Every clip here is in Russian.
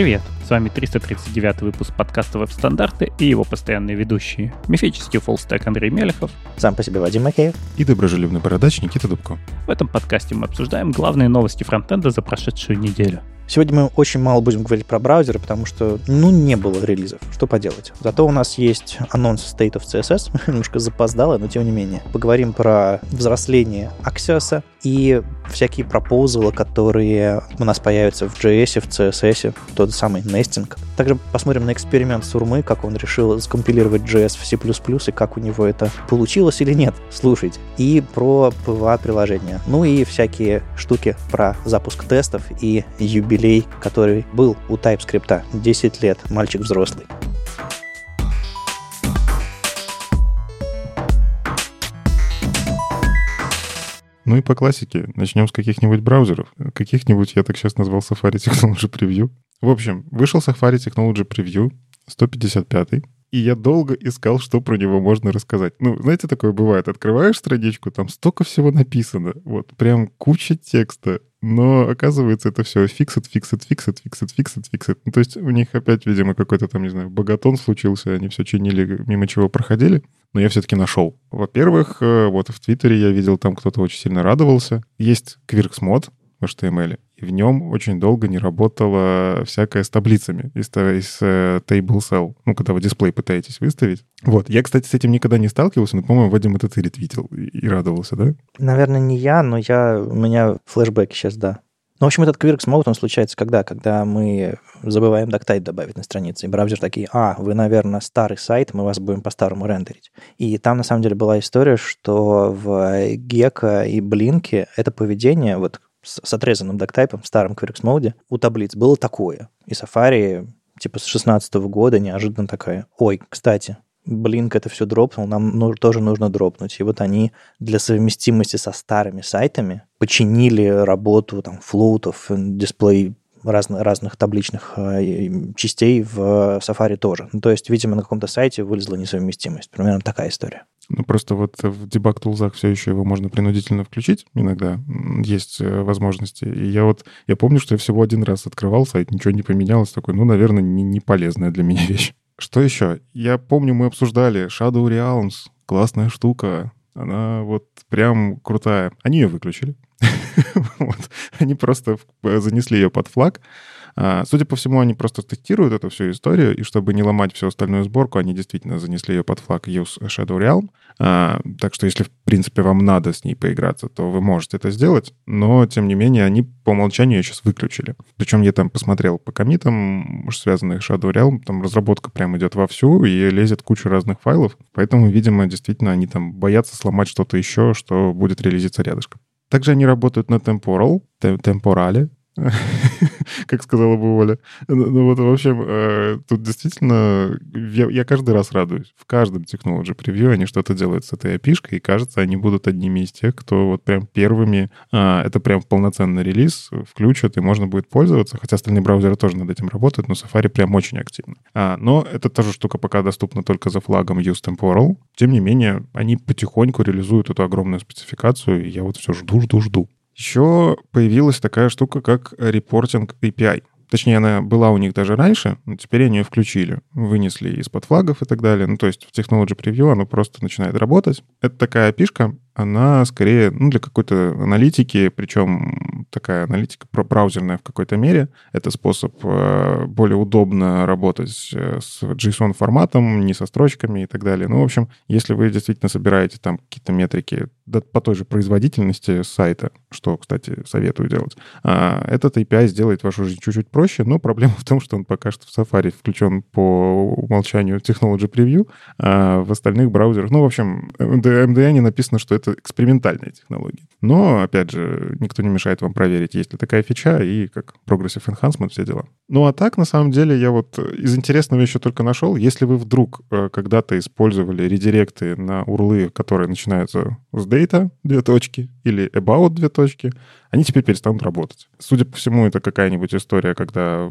Привет! С вами 339 выпуск подкаста «Веб-стандарты» и его постоянные ведущие. Мифический фоллстек Андрей Мелехов. Сам по себе Вадим Макеев. И доброжелюбный бородач Никита Дубко. В этом подкасте мы обсуждаем главные новости фронтенда за прошедшую неделю. Сегодня мы очень мало будем говорить про браузеры, потому что, ну, не было релизов. Что поделать? Зато у нас есть анонс State of CSS, немножко запоздало, но тем не менее. Поговорим про взросление Axios и всякие пропозалы, которые у нас появятся в JS, в CSS, тот самый нестинг. Также посмотрим на эксперимент Сурмы, как он решил скомпилировать JS в C++ и как у него это получилось или нет. Слушайте. И про PWA-приложения. Ну и всякие штуки про запуск тестов и юбилей, который был у TypeScript. 10 лет, мальчик взрослый. Ну и по классике. Начнем с каких-нибудь браузеров. Каких-нибудь, я так сейчас назвал Safari Technology Preview. В общем, вышел Safari Technology Preview 155 и я долго искал, что про него можно рассказать. Ну, знаете, такое бывает. Открываешь страничку, там столько всего написано. Вот, прям куча текста. Но оказывается, это все fixed, fixed, fixed, fixed, fixed, fixed. Ну, то есть у них опять, видимо, какой-то там, не знаю, bugathon случился, они все чинили, мимо чего проходили. Но я все-таки нашел. Во-первых, э, вот в Твиттере я видел, там кто-то очень сильно радовался. Есть Quirks мод в HTML и в нем очень долго не работало всякое с таблицами из, из uh, Table Cell, ну, когда вы дисплей пытаетесь выставить. Вот. Я, кстати, с этим никогда не сталкивался, но, по-моему, Вадим это ты ретвитил и, и радовался, да? Наверное, не я, но я, у меня флешбеки сейчас, да. Ну, в общем, этот Quirks Mode, он случается когда? Когда мы забываем доктайт добавить на странице, и браузер такие, а, вы, наверное, старый сайт, мы вас будем по-старому рендерить. И там, на самом деле, была история, что в Гека и Блинке это поведение, вот с, с отрезанным доктайпом в старом Quirks моде у таблиц было такое. И Safari типа с 16 года неожиданно такая, ой, кстати, Блинк это все дропнул, нам ну, тоже нужно дропнуть. И вот они для совместимости со старыми сайтами починили работу там флоутов, дисплей разных, разных табличных э, частей в Safari тоже. Ну, то есть, видимо, на каком-то сайте вылезла несовместимость. Примерно такая история. Ну, просто вот в дебаг тулзах все еще его можно принудительно включить иногда. Есть э, возможности. И я вот, я помню, что я всего один раз открывал сайт, ничего не поменялось. Такой, ну, наверное, не, не полезная для меня вещь. Что еще? Я помню, мы обсуждали Shadow Realms. Классная штука. Она вот прям крутая. Они ее выключили. Они просто занесли ее под флаг. А, судя по всему, они просто тестируют эту всю историю, и чтобы не ломать всю остальную сборку, они действительно занесли ее под флаг Use Shadow Realm. А, так что если, в принципе, вам надо с ней поиграться, то вы можете это сделать, но, тем не менее, они по умолчанию ее сейчас выключили. Причем я там посмотрел по комитам, связанных с Shadow Realm, там разработка прям идет вовсю, и лезет куча разных файлов, поэтому, видимо, действительно, они там боятся сломать что-то еще, что будет реализиться рядышком. Также они работают на Temporal, Temporale, как сказала бы Оля. Ну, ну вот, в общем, э, тут действительно я, я каждый раз радуюсь. В каждом Technology превью они что-то делают с этой api и кажется, они будут одними из тех, кто вот прям первыми, а, это прям полноценный релиз, включат, и можно будет пользоваться, хотя остальные браузеры тоже над этим работают, но Safari прям очень активно. А, но это тоже штука пока доступна только за флагом Use Temporal. Тем не менее, они потихоньку реализуют эту огромную спецификацию, и я вот все жду, жду, жду. Еще появилась такая штука, как репортинг API. Точнее, она была у них даже раньше, но теперь они ее включили. Вынесли из-под флагов и так далее. Ну, то есть в Technology Preview оно просто начинает работать. Это такая пишка, она скорее ну, для какой-то аналитики, причем такая аналитика браузерная в какой-то мере. Это способ э, более удобно работать э, с JSON-форматом, не со строчками и так далее. Ну, в общем, если вы действительно собираете там какие-то метрики по той же производительности сайта, что, кстати, советую делать, а, этот API сделает вашу жизнь чуть-чуть проще, но проблема в том, что он пока что в Safari включен по умолчанию Technology Preview, а в остальных браузерах, ну, в общем, в MDN написано, что это экспериментальная технология. Но, опять же, никто не мешает вам проверить, есть ли такая фича и как Progressive Enhancement, все дела. Ну, а так, на самом деле, я вот из интересного еще только нашел, если вы вдруг э, когда-то использовали редиректы на урлы, которые начинаются с data, две точки, или about, две точки, они теперь перестанут работать. Судя по всему, это какая-нибудь история, когда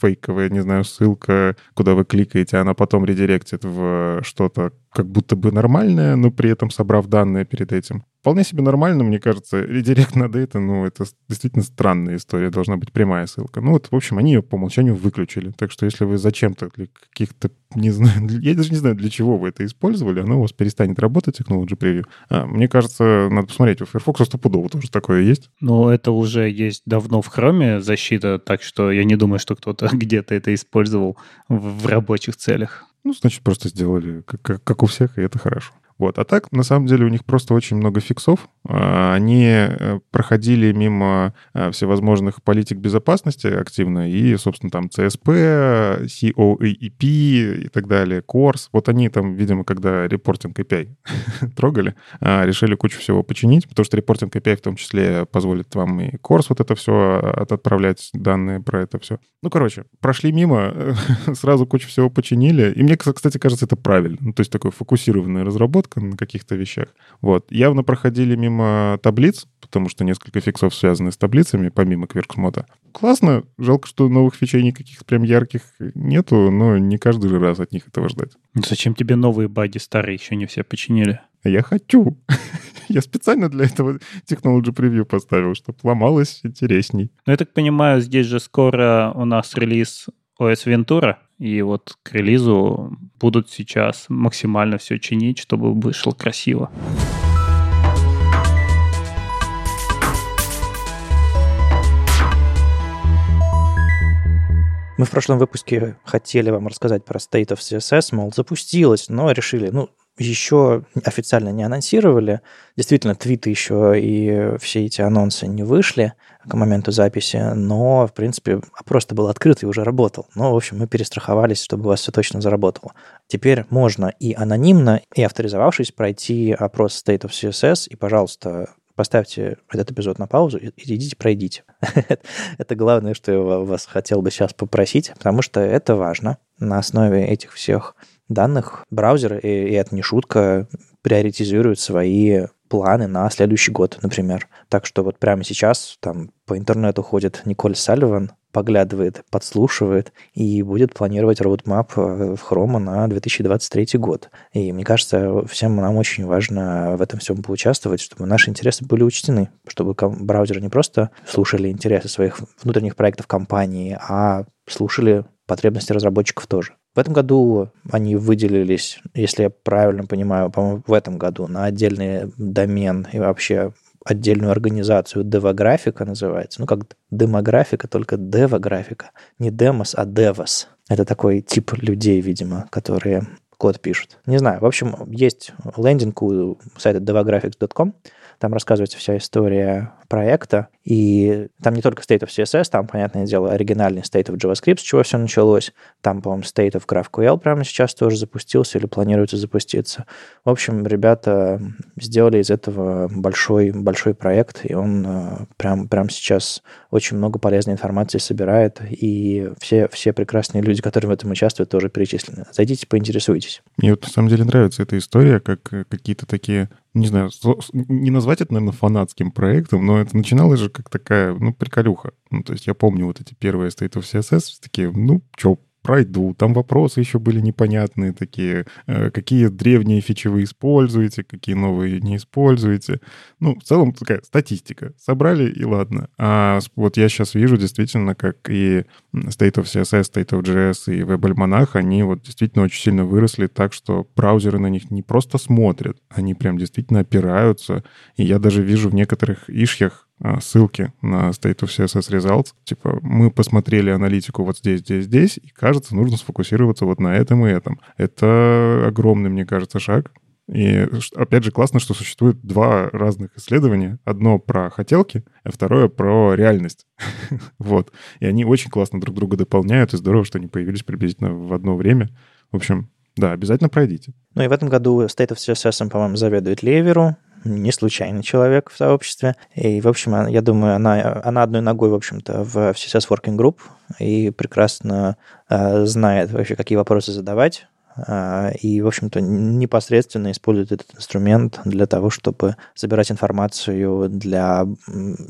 фейковая, не знаю, ссылка, куда вы кликаете, она потом редиректит в что-то как будто бы нормальное, но при этом собрав данные перед этим. Вполне себе нормально, мне кажется. Редирект на дейта, ну, это действительно странная история, должна быть прямая ссылка. Ну, вот, в общем, они ее по умолчанию выключили. Так что если вы зачем-то для каких-то, не знаю, я даже не знаю, для чего вы это использовали, оно у вас перестанет работать, Technology Preview. А, мне кажется, надо посмотреть, у Firefox стопудово тоже такое есть. Ну, это уже есть давно в Chrome защита, так что я не думаю, что кто-то где-то это использовал в рабочих целях. Ну, значит, просто сделали как, как у всех, и это хорошо. Вот. А так, на самом деле, у них просто очень много фиксов. А, они э, проходили мимо э, всевозможных политик безопасности активно, и, собственно, там CSP, COAEP и так далее, CORS. Вот они там, видимо, когда репортинг API трогали, а, решили кучу всего починить, потому что репортинг API в том числе позволит вам и CORS вот это все а, отправлять, данные про это все. Ну, короче, прошли мимо, сразу кучу всего починили, и мне, кстати, кажется, это правильно. Ну, то есть такой фокусированная разработка, на каких-то вещах. Вот. Явно проходили мимо таблиц, потому что несколько фиксов связаны с таблицами, помимо кверксмота. Классно. Жалко, что новых фичей никаких прям ярких нету, но не каждый же раз от них этого ждать. Зачем тебе новые баги, старые еще не все починили? Я хочу. Я специально для этого Technology Preview поставил, чтобы ломалось интересней. Ну, я так понимаю, здесь же скоро у нас релиз OS Ventura, и вот к релизу будут сейчас максимально все чинить, чтобы вышло красиво. Мы в прошлом выпуске хотели вам рассказать про State of CSS, мол, запустилось, но решили, ну, еще официально не анонсировали. Действительно, твиты еще и все эти анонсы не вышли к моменту записи, но, в принципе, просто был открыт и уже работал. Но, в общем, мы перестраховались, чтобы у вас все точно заработало. Теперь можно и анонимно, и авторизовавшись, пройти опрос State of CSS, и, пожалуйста, поставьте этот эпизод на паузу и идите пройдите. это главное, что я вас хотел бы сейчас попросить, потому что это важно. На основе этих всех данных браузеры, и, и это не шутка, приоритизируют свои планы на следующий год, например. Так что вот прямо сейчас там по интернету ходит Николь Салливан, поглядывает, подслушивает и будет планировать роудмап э, в Chrome на 2023 год. И мне кажется, всем нам очень важно в этом всем поучаствовать, чтобы наши интересы были учтены, чтобы браузеры не просто слушали интересы своих внутренних проектов компании, а слушали потребности разработчиков тоже. В этом году они выделились, если я правильно понимаю, по-моему, в этом году на отдельный домен и вообще отдельную организацию девографика называется. Ну, как демографика, только девографика. Не демос, а девос. Это такой тип людей, видимо, которые код пишут. Не знаю. В общем, есть лендинг у сайта devographics.com, там рассказывается вся история проекта, и там не только State of CSS, там, понятное дело, оригинальный State of JavaScript, с чего все началось. Там, по-моему, State of GraphQL прямо сейчас тоже запустился или планируется запуститься. В общем, ребята сделали из этого большой, большой проект, и он э, прям, прям сейчас очень много полезной информации собирает, и все, все прекрасные люди, которые в этом участвуют, тоже перечислены. Зайдите, поинтересуйтесь. Мне вот на самом деле нравится эта история, как э, какие-то такие не знаю, не назвать это, наверное, фанатским проектом, но это начиналось же как такая, ну, приколюха. Ну, то есть я помню вот эти первые State of CSS, такие, ну, чё, пройду. Там вопросы еще были непонятные такие, э, какие древние фичи вы используете, какие новые не используете. Ну, в целом такая статистика. Собрали и ладно. А вот я сейчас вижу действительно, как и State of CSS, State of JS и WebAlmanach, они вот действительно очень сильно выросли так, что браузеры на них не просто смотрят, они прям действительно опираются. И я даже вижу в некоторых ишьях ссылки на State of CSS Results. Типа, мы посмотрели аналитику вот здесь, здесь, здесь, и кажется, нужно сфокусироваться вот на этом и этом. Это огромный, мне кажется, шаг. И опять же классно, что существует два разных исследования. Одно про хотелки, а второе про реальность. вот. И они очень классно друг друга дополняют, и здорово, что они появились приблизительно в одно время. В общем, да, обязательно пройдите. Ну и в этом году State of CSS, по-моему, заведует Леверу, не случайный человек в сообществе. И, в общем, я думаю, она, она одной ногой, в общем-то, в CSS Working Group и прекрасно э, знает вообще, какие вопросы задавать. Э, и, в общем-то, непосредственно использует этот инструмент для того, чтобы собирать информацию для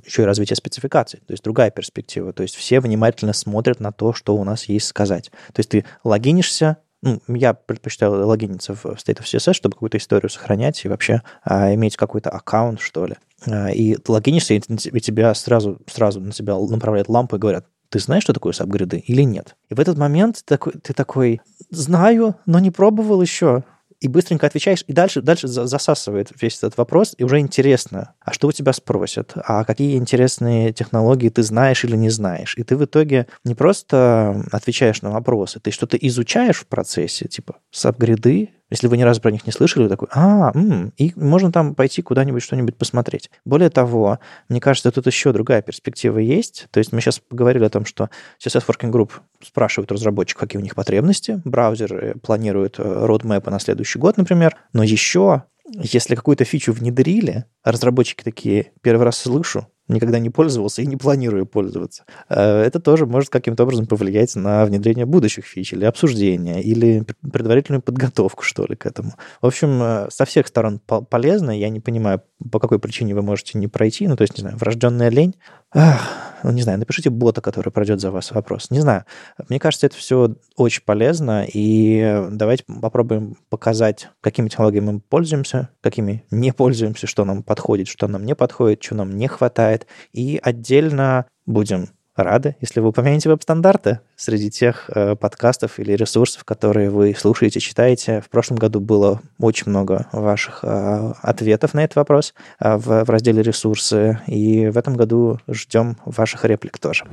еще и развития спецификаций. То есть другая перспектива. То есть все внимательно смотрят на то, что у нас есть сказать. То есть ты логинишься, ну, я предпочитаю логиниться в State of CSS, чтобы какую-то историю сохранять и вообще а, иметь какой-то аккаунт, что ли. А, и ты логинишься, и, и тебя сразу, сразу на тебя направляют лампу и говорят, ты знаешь, что такое сабгриды или нет? И в этот момент ты такой, ты такой, знаю, но не пробовал еще и быстренько отвечаешь, и дальше, дальше засасывает весь этот вопрос, и уже интересно, а что у тебя спросят, а какие интересные технологии ты знаешь или не знаешь. И ты в итоге не просто отвечаешь на вопросы, ты что-то изучаешь в процессе, типа сабгриды, если вы ни разу про них не слышали, вы такой, а, м-м", и можно там пойти куда-нибудь что-нибудь посмотреть. Более того, мне кажется, тут еще другая перспектива есть. То есть мы сейчас поговорили о том, что CSS Working Group спрашивают разработчиков, какие у них потребности. Браузер планирует roadmap на следующий год, например. Но еще если какую-то фичу внедрили, разработчики такие, первый раз слышу, никогда не пользовался и не планирую пользоваться. Э, это тоже может каким-то образом повлиять на внедрение будущих фич или обсуждение, или предварительную подготовку, что ли, к этому. В общем, э, со всех сторон полезно. Я не понимаю, по какой причине вы можете не пройти. Ну, то есть, не знаю, врожденная лень. Ах, ну, не знаю, напишите бота, который пройдет за вас вопрос. Не знаю. Мне кажется, это все очень полезно, и давайте попробуем показать, какими технологиями мы пользуемся, какими не пользуемся, что нам подходит, что нам не подходит, что нам не хватает, и отдельно будем рады, если вы упомянете веб-стандарты среди тех э, подкастов или ресурсов, которые вы слушаете, читаете. В прошлом году было очень много ваших э, ответов на этот вопрос э, в, в разделе «Ресурсы», и в этом году ждем ваших реплик тоже.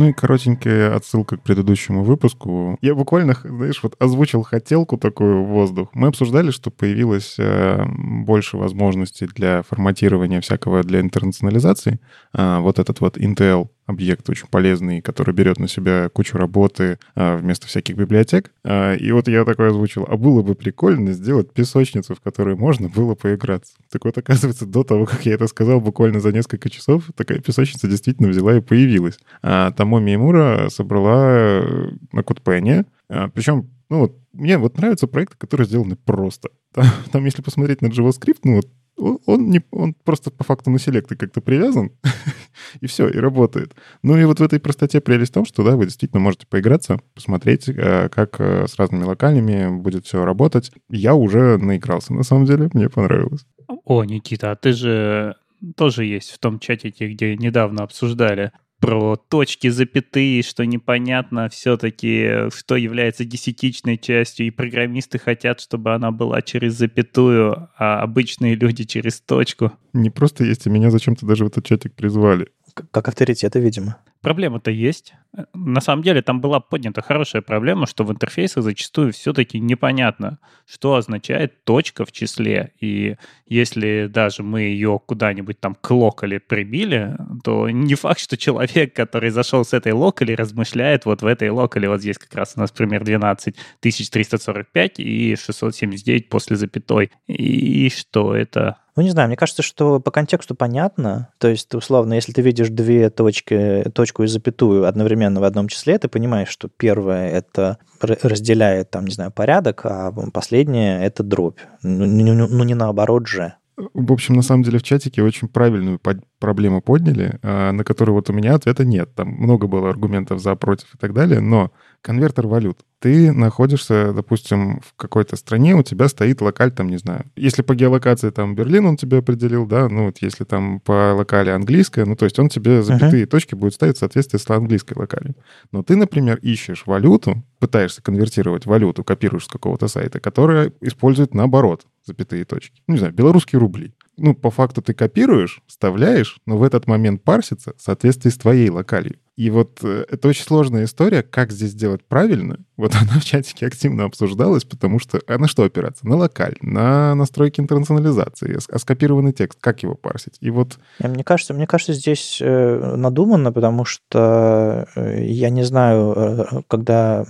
Ну и коротенькая отсылка к предыдущему выпуску. Я буквально, знаешь, вот озвучил хотелку такую в воздух. Мы обсуждали, что появилось э, больше возможностей для форматирования всякого для интернационализации. А, вот этот вот Intel объект очень полезный, который берет на себя кучу работы а, вместо всяких библиотек. А, и вот я такой озвучил, а было бы прикольно сделать песочницу, в которой можно было поиграться. Так вот, оказывается, до того, как я это сказал, буквально за несколько часов, такая песочница действительно взяла и появилась. А Томоми Имура собрала э, на Кутпене, а, причем ну вот, мне вот нравятся проекты, которые сделаны просто. Там, там если посмотреть на JavaScript, ну вот он, не, он просто по факту на селекты как-то привязан, и все, и работает. Ну и вот в этой простоте прелесть в том, что да, вы действительно можете поиграться, посмотреть, э, как э, с разными локальными будет все работать. Я уже наигрался, на самом деле, мне понравилось. О, Никита, а ты же тоже есть в том чатике, где недавно обсуждали про точки, запятые, что непонятно все-таки, что является десятичной частью, и программисты хотят, чтобы она была через запятую, а обычные люди через точку. Не просто есть, а меня зачем-то даже в этот чатик призвали. Как авторитеты, видимо. Проблема-то есть. На самом деле там была поднята хорошая проблема, что в интерфейсах зачастую все-таки непонятно, что означает точка в числе. И если даже мы ее куда-нибудь там к локали прибили, то не факт, что человек, который зашел с этой локали, размышляет вот в этой локали. Вот здесь как раз у нас пример 12345 и 679 после запятой. И что это? Ну, не знаю, мне кажется, что по контексту понятно. То есть, условно, если ты видишь две точки, точку и запятую одновременно в одном числе, ты понимаешь, что первое это разделяет, там, не знаю, порядок, а последнее это дробь. Ну, ну, ну не наоборот же. В общем, на самом деле в чатике очень правильную проблему подняли, а, на которую вот у меня ответа нет. Там много было аргументов за, против и так далее, но конвертер валют ты находишься, допустим, в какой-то стране, у тебя стоит локаль, там, не знаю, если по геолокации там Берлин он тебе определил, да, ну вот если там по локали английская, ну то есть он тебе запятые uh-huh. точки будет ставить в соответствии с английской локалью. Но ты, например, ищешь валюту, пытаешься конвертировать валюту, копируешь с какого-то сайта, которая использует наоборот запятые точки. Ну, не знаю, белорусские рубли ну, по факту ты копируешь, вставляешь, но в этот момент парсится в соответствии с твоей локалью. И вот э, это очень сложная история, как здесь сделать правильно. Вот она в чатике активно обсуждалась, потому что... А на что опираться? На локаль, на настройки интернационализации, а скопированный текст, как его парсить? И вот... Мне кажется, мне кажется, здесь э, надуманно, потому что э, я не знаю, когда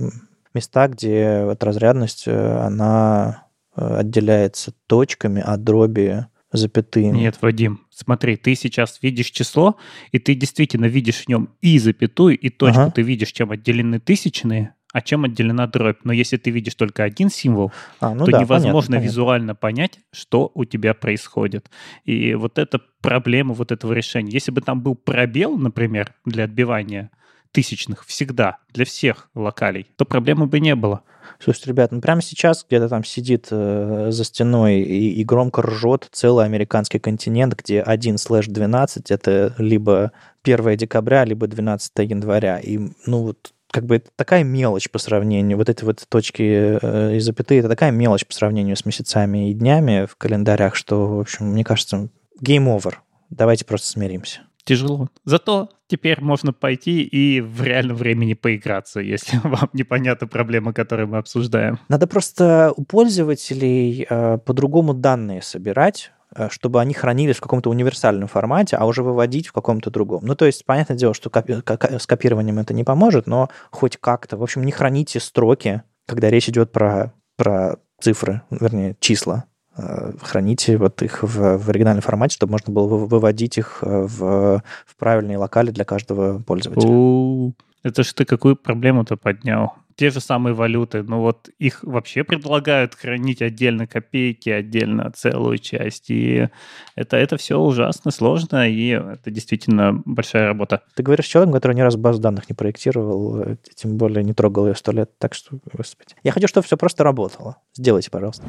места, где вот разрядность, она отделяется точками от дроби запятыми. Нет, Вадим, смотри, ты сейчас видишь число, и ты действительно видишь в нем и запятую, и точку. Ага. Ты видишь, чем отделены тысячные, а чем отделена дробь. Но если ты видишь только один символ, А, ну то да, невозможно понятно, визуально понять, что у тебя происходит. И вот это проблема вот этого решения. Если бы там был пробел, например, для отбивания тысячных всегда, для всех локалей, то проблемы бы не было. Слушайте, ребят, ну прямо сейчас где-то там сидит э, за стеной и, и громко ржет целый американский континент, где 1 слэш 12 это либо 1 декабря, либо 12 января. И, ну, вот как бы это такая мелочь по сравнению, вот эти вот точки э, и запятые, это такая мелочь по сравнению с месяцами и днями в календарях, что, в общем, мне кажется, game over. Давайте просто смиримся. Тяжело. Зато теперь можно пойти и в реальном времени поиграться, если вам непонятна проблема, которую мы обсуждаем. Надо просто у пользователей э, по-другому данные собирать, э, чтобы они хранились в каком-то универсальном формате, а уже выводить в каком-то другом. Ну, то есть, понятное дело, что копи- с копированием это не поможет, но хоть как-то. В общем, не храните строки, когда речь идет про, про цифры, вернее, числа. Э, Храните вот их в, в оригинальном формате, чтобы можно было вы- выводить их э, в, в правильные локали для каждого пользователя. Это ж ты какую проблему-то поднял? Те же самые валюты, ну вот их вообще предлагают хранить отдельно копейки, отдельно целую часть. И это, это все ужасно сложно, и это действительно большая работа. Ты говоришь человеком, который ни разу баз данных не проектировал, э, тем более не трогал ее сто лет. Так что, господи. Я хочу, чтобы все просто работало. Сделайте, пожалуйста.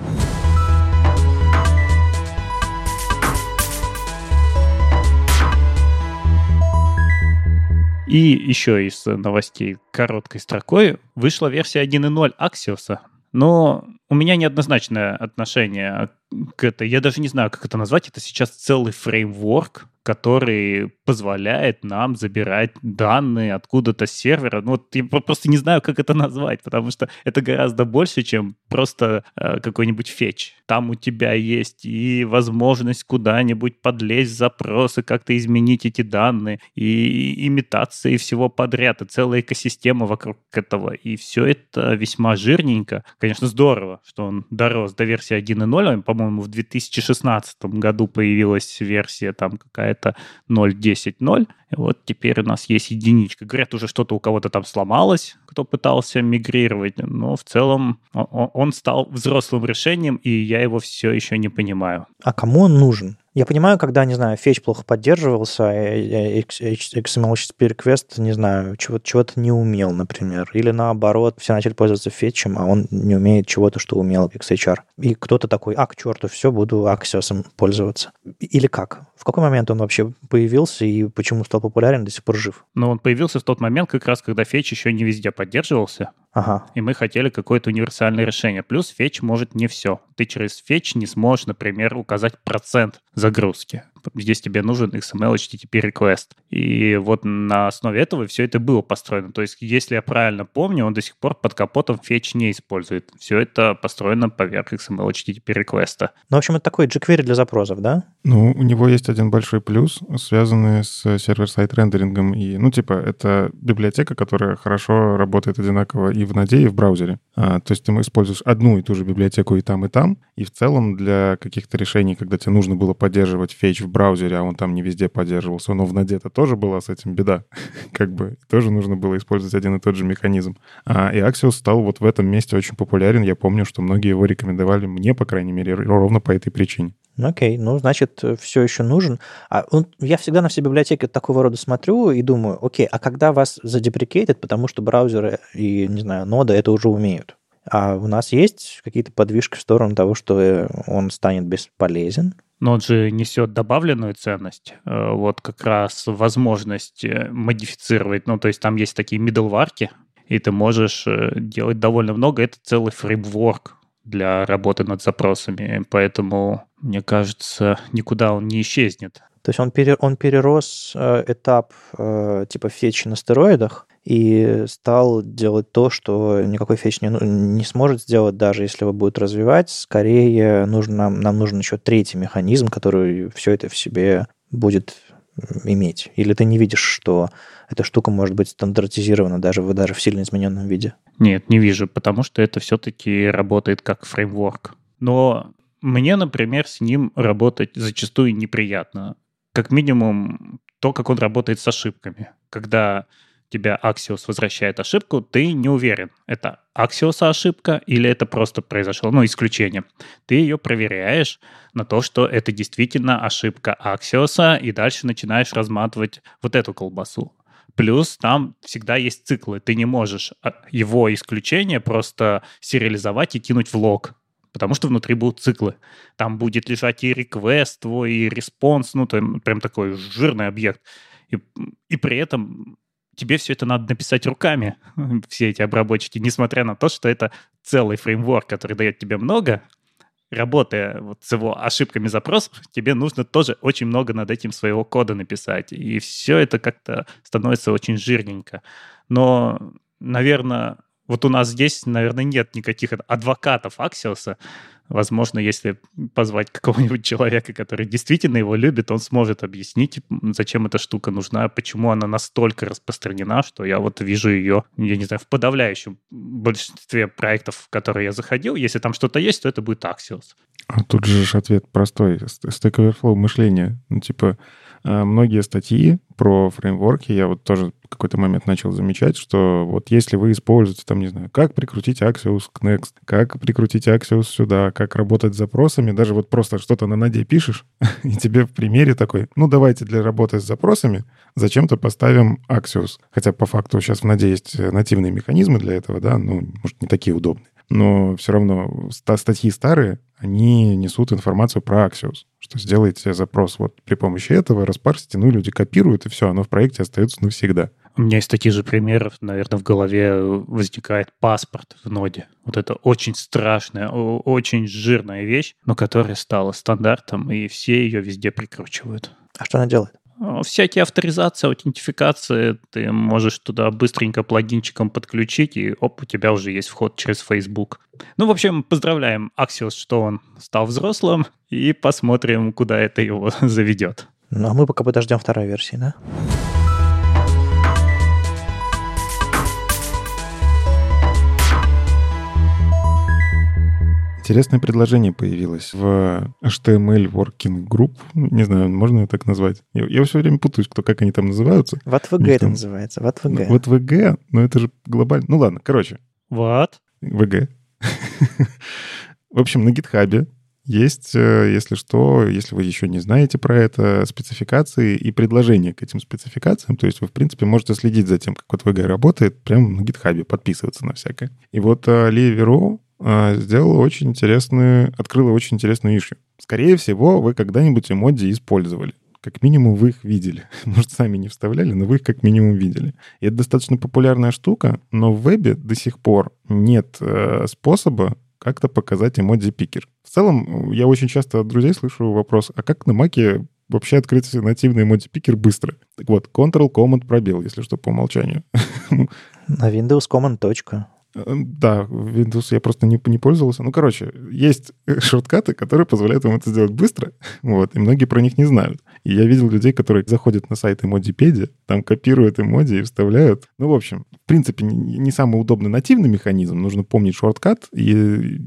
И еще из новостей короткой строкой вышла версия 1.0 Axios. Но у меня неоднозначное отношение к этой. Я даже не знаю, как это назвать. Это сейчас целый фреймворк, который позволяет нам забирать данные откуда-то с сервера. Ну, вот я просто не знаю, как это назвать, потому что это гораздо больше, чем просто э, какой-нибудь фетч. Там у тебя есть и возможность куда-нибудь подлезть запросы, как-то изменить эти данные, и имитации всего подряд, и целая экосистема вокруг этого. И все это весьма жирненько. Конечно, здорово, что он дорос до версии 1.0. По-моему, в 2016 году появилась версия там какая-то 0.10.0. И вот теперь у нас есть единичка. Говорят, уже что-то у кого-то там сломалось, кто пытался мигрировать, но в целом он стал взрослым решением, и я его все еще не понимаю. А кому он нужен? Я понимаю, когда, не знаю, фетч плохо поддерживался, э, XML4 request, не знаю, чего-то, чего-то не умел, например. Или наоборот, все начали пользоваться фетчем, а он не умеет чего-то, что умел XHR. И кто-то такой, а, к черту, все, буду Axios пользоваться. Или как? В какой момент он вообще появился и почему стал популярен, до сих пор жив? Но он появился в тот момент, как раз когда фетч еще не везде поддерживался. Ага. И мы хотели какое-то универсальное решение. Плюс фетч может не все. Ты через фетч не сможешь, например, указать процент загрузки. Здесь тебе нужен XML HTTP request. И вот на основе этого все это было построено. То есть, если я правильно помню, он до сих пор под капотом фетч не использует. Все это построено поверх XML HTTP request. Ну, в общем, это такой jQuery для запросов, да? Ну, у него есть один большой плюс, связанный с сервер-сайт рендерингом. И, ну, типа, это библиотека, которая хорошо работает одинаково и в ноде, и в браузере. А, то есть ты используешь одну и ту же библиотеку и там, и там. И в целом для каких-то решений, когда тебе нужно было поддерживать фетч в браузере, а он там не везде поддерживался, но в это тоже была с этим беда. как бы тоже нужно было использовать один и тот же механизм. А, и Axios стал вот в этом месте очень популярен. Я помню, что многие его рекомендовали мне, по крайней мере, ровно по этой причине. Окей, ну, значит, все еще нужен. А он, я всегда на все библиотеки такого рода смотрю и думаю, окей, а когда вас задеприкейтят, потому что браузеры и, не знаю, нода это уже умеют? А у нас есть какие-то подвижки в сторону того, что он станет бесполезен? Но он же несет добавленную ценность. Вот как раз возможность модифицировать. Ну, то есть там есть такие middleware, и ты можешь делать довольно много. Это целый фреймворк для работы над запросами. Поэтому, мне кажется, никуда он не исчезнет. То есть он, пере, он перерос э, этап э, типа фетча на стероидах и стал делать то, что никакой фетч не, не сможет сделать, даже если его будет развивать. Скорее, нужно, нам, нам нужен еще третий механизм, который все это в себе будет иметь. Или ты не видишь, что эта штука может быть стандартизирована даже, даже в сильно измененном виде? Нет, не вижу, потому что это все-таки работает как фреймворк. Но мне, например, с ним работать зачастую неприятно. Как минимум то, как он работает с ошибками. Когда тебя Axios возвращает ошибку, ты не уверен, это Axios ошибка или это просто произошло, ну, исключение. Ты ее проверяешь на то, что это действительно ошибка Axios, и дальше начинаешь разматывать вот эту колбасу. Плюс там всегда есть циклы. Ты не можешь а, его исключение просто сериализовать и кинуть в лог потому что внутри будут циклы. Там будет лежать и request твой, и response, ну, там прям такой жирный объект. И, и при этом тебе все это надо написать руками, все эти обработчики, несмотря на то, что это целый фреймворк, который дает тебе много, работая вот с его ошибками запросов, тебе нужно тоже очень много над этим своего кода написать. И все это как-то становится очень жирненько. Но, наверное, вот у нас здесь, наверное, нет никаких адвокатов Аксиоса. Возможно, если позвать какого-нибудь человека, который действительно его любит, он сможет объяснить, зачем эта штука нужна, почему она настолько распространена, что я вот вижу ее, я не знаю, в подавляющем большинстве проектов, в которые я заходил. Если там что-то есть, то это будет Axios. А тут же ответ простой. Stack Overflow мышление. Ну, типа, многие статьи про фреймворки я вот тоже какой-то момент начал замечать, что вот если вы используете, там, не знаю, как прикрутить Axios к Next, как прикрутить Axios сюда, как работать с запросами, даже вот просто что-то на наде пишешь, и тебе в примере такой, ну, давайте для работы с запросами зачем-то поставим Axios. Хотя по факту сейчас в наде есть нативные механизмы для этого, да, ну, может, не такие удобные но все равно статьи старые, они несут информацию про Axios, что сделайте запрос вот при помощи этого, распарсите, ну, люди копируют, и все, оно в проекте остается навсегда. У меня из таких же примеров, наверное, в голове возникает паспорт в ноде. Вот это очень страшная, очень жирная вещь, но которая стала стандартом, и все ее везде прикручивают. А что она делает? Э, всякие авторизации, аутентификации, ты можешь туда быстренько плагинчиком подключить, и оп, у тебя уже есть вход через Facebook. Ну, в общем, поздравляем Axios, что он стал взрослым, и посмотрим, куда это его заведет. Ну, а мы пока подождем второй версии, да? Интересное предложение появилось в HTML Working Group. Не знаю, можно ее так назвать. Я, я все время путаюсь, кто, как они там называются. В ВГ это называется, в ВГ. В ВГ, но это же глобально. Ну ладно, короче. Вот. ВГ. В общем, на гитхабе есть, э, если что, если вы еще не знаете про это, спецификации и предложения к этим спецификациям. То есть вы, в принципе, можете следить за тем, как вот VG работает, прямо на гитхабе, подписываться на всякое. И вот э, а, сделала очень интересную, открыла очень интересную issue. Скорее всего, вы когда-нибудь эмодзи использовали. Как минимум вы их видели. Может, сами не вставляли, но вы их как минимум видели. И это достаточно популярная штука, но в вебе до сих пор нет э, способа как-то показать эмодзи-пикер. В целом, я очень часто от друзей слышу вопрос, а как на маке вообще открыть нативный эмодзи-пикер быстро? Так вот, Ctrl-Command пробел, если что, по умолчанию. На Windows Command точка. Э, да, Windows я просто не, не пользовался. Ну, короче, есть шорткаты, которые позволяют вам это сделать быстро, вот, и многие про них не знают. И я видел людей, которые заходят на сайт Эмодипедия, там копируют эмодзи и вставляют. Ну, в общем, в принципе, не, самый удобный нативный механизм. Нужно помнить шорткат, и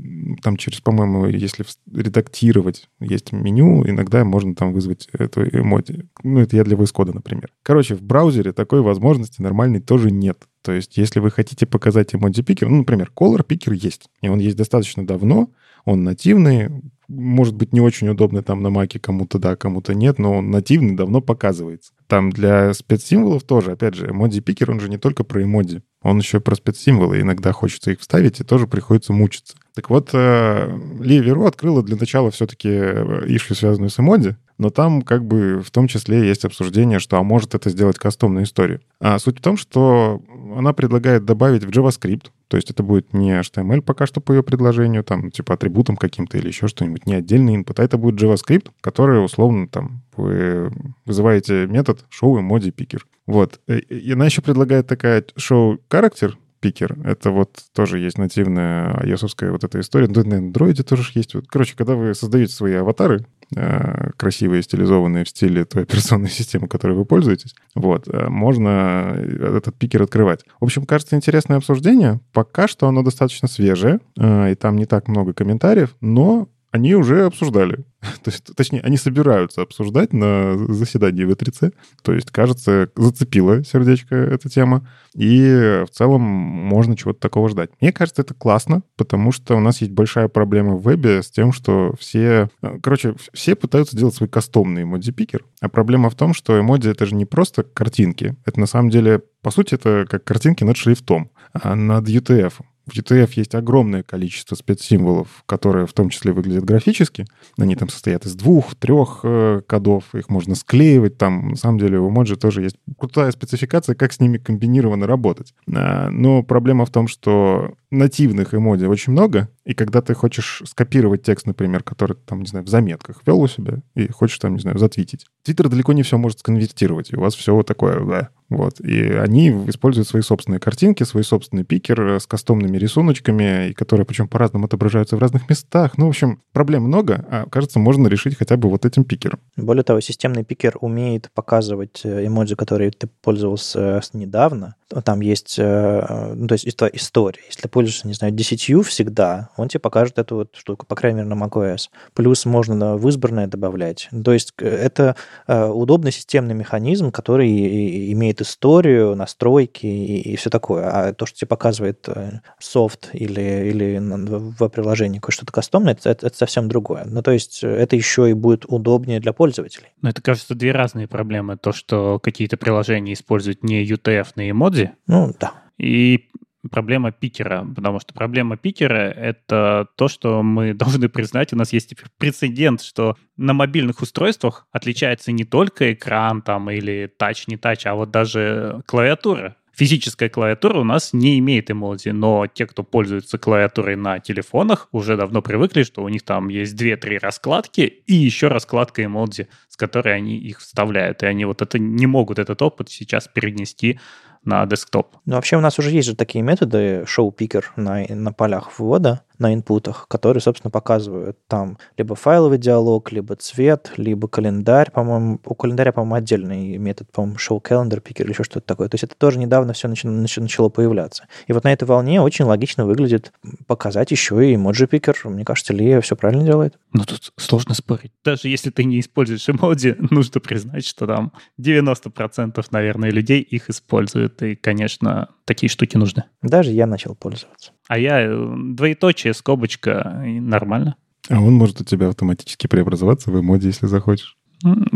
там через, по-моему, если редактировать, есть меню, иногда можно там вызвать эту эмодзи. Ну, это я для VS Code, например. Короче, в браузере такой возможности нормальной тоже нет. То есть, если вы хотите показать эмодзи пикер, ну, например, Color Picker есть, и он есть достаточно давно, он нативный, может быть, не очень удобный там на маке кому-то да, кому-то нет, но он нативный, давно показывается. Там для спецсимволов тоже, опять же, эмодзи пикер, он же не только про эмодзи, он еще про спецсимволы, иногда хочется их вставить, и тоже приходится мучиться. Так вот, э, Лия Веро открыла для начала все-таки ишью, связанную с эмодзи, но там как бы в том числе есть обсуждение, что а может это сделать кастомную историю. А суть в том, что она предлагает добавить в JavaScript, то есть это будет не HTML пока что по ее предложению, там типа атрибутом каким-то или еще что-нибудь, не отдельный input, а это будет JavaScript, который условно там вы вызываете метод show emoji picker. Вот. И она еще предлагает такая show character пикер. Это вот тоже есть нативная ios вот эта история. Ну, на Android тоже есть. Короче, когда вы создаете свои аватары, э, красивые, стилизованные в стиле той операционной системы, которой вы пользуетесь, вот, э, можно этот пикер открывать. В общем, кажется, интересное обсуждение. Пока что оно достаточно свежее, э, и там не так много комментариев, но они уже обсуждали. То есть, точнее, они собираются обсуждать на заседании В3C. То есть, кажется, зацепила сердечко эта тема. И в целом можно чего-то такого ждать. Мне кажется, это классно, потому что у нас есть большая проблема в вебе с тем, что все... э, Короче, все пытаются делать свой кастомный эмодзи-пикер. А проблема в том, что эмодзи — это же не просто картинки. Это на самом деле, по сути, это как картинки над шрифтом, а над UTF. В UTF есть огромное количество спецсимволов, которые в том числе выглядят графически. Они там состоят из двух, трех э, кодов, их можно склеивать. Там, на самом деле, у эмоджи тоже есть крутая спецификация, как с ними комбинированно работать. А, Но проблема в том, что нативных эмодзи очень много, и когда ты хочешь скопировать текст, например, который, там, не знаю, в заметках вел у себя, и хочешь там, не знаю, затвитить, Твиттер далеко не все может сконвертировать, и у вас все такое, да. Вот. И они используют свои собственные картинки, свой собственный пикер с кастомными рисуночками, и которые причем по-разному отображаются в разных местах. Ну, в общем, проблем много, а кажется, можно решить хотя бы вот этим пикером. Более того, системный пикер умеет показывать э, эмоджи, которые ты пользовался э, недавно. Там есть, э, ну, то есть история. Если ты пользуешься, не знаю, 10 всегда, он тебе покажет эту вот штуку, по крайней мере, на macOS. Плюс можно в избранное добавлять. То есть э, это э, удобный системный механизм, который и- и имеет историю, настройки и, все такое. А то, что тебе показывает э, софт или, или на- в приложении что-то кастомное, это, это- это совсем другое. Ну, то есть это еще и будет удобнее для пользователей. Но это, кажется, две разные проблемы. То, что какие-то приложения используют не UTF-ные эмодзи, Ну, да. и проблема пикера, потому что проблема пикера — это то, что мы должны признать, у нас есть теперь прецедент, что на мобильных устройствах отличается не только экран там или тач, не тач, а вот даже клавиатура. Физическая клавиатура у нас не имеет эмодзи, но те, кто пользуется клавиатурой на телефонах, уже давно привыкли, что у них там есть 2-3 раскладки и еще раскладка эмодзи, с которой они их вставляют. И они вот это не могут этот опыт сейчас перенести на десктоп. Ну, вообще у нас уже есть же такие методы, шоу-пикер на, на полях ввода, на инпутах, которые, собственно, показывают там либо файловый диалог, либо цвет, либо календарь, по-моему, у календаря, по-моему, отдельный метод, по-моему, show calendar picker или еще что-то такое. То есть это тоже недавно все начало появляться. И вот на этой волне очень логично выглядит показать еще и emoji пикер. Мне кажется, Лия все правильно делает. Ну, тут сложно спорить. Даже если ты не используешь эмодзи, нужно признать, что там 90%, наверное, людей их используют. И, конечно, такие штуки нужны. Даже я начал пользоваться. А я э, двоеточие, скобочка, и нормально. А он может у тебя автоматически преобразоваться в эмодзи, если захочешь.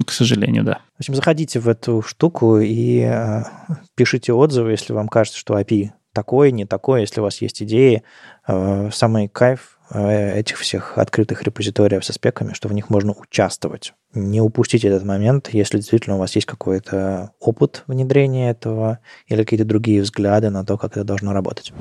К сожалению, да. В общем, заходите в эту штуку и э, пишите отзывы, если вам кажется, что API такое, не такое, если у вас есть идеи. Э, самый кайф э, этих всех открытых репозиториев со спеками, что в них можно участвовать. Не упустите этот момент, если действительно у вас есть какой-то опыт внедрения этого или какие-то другие взгляды на то, как это должно работать.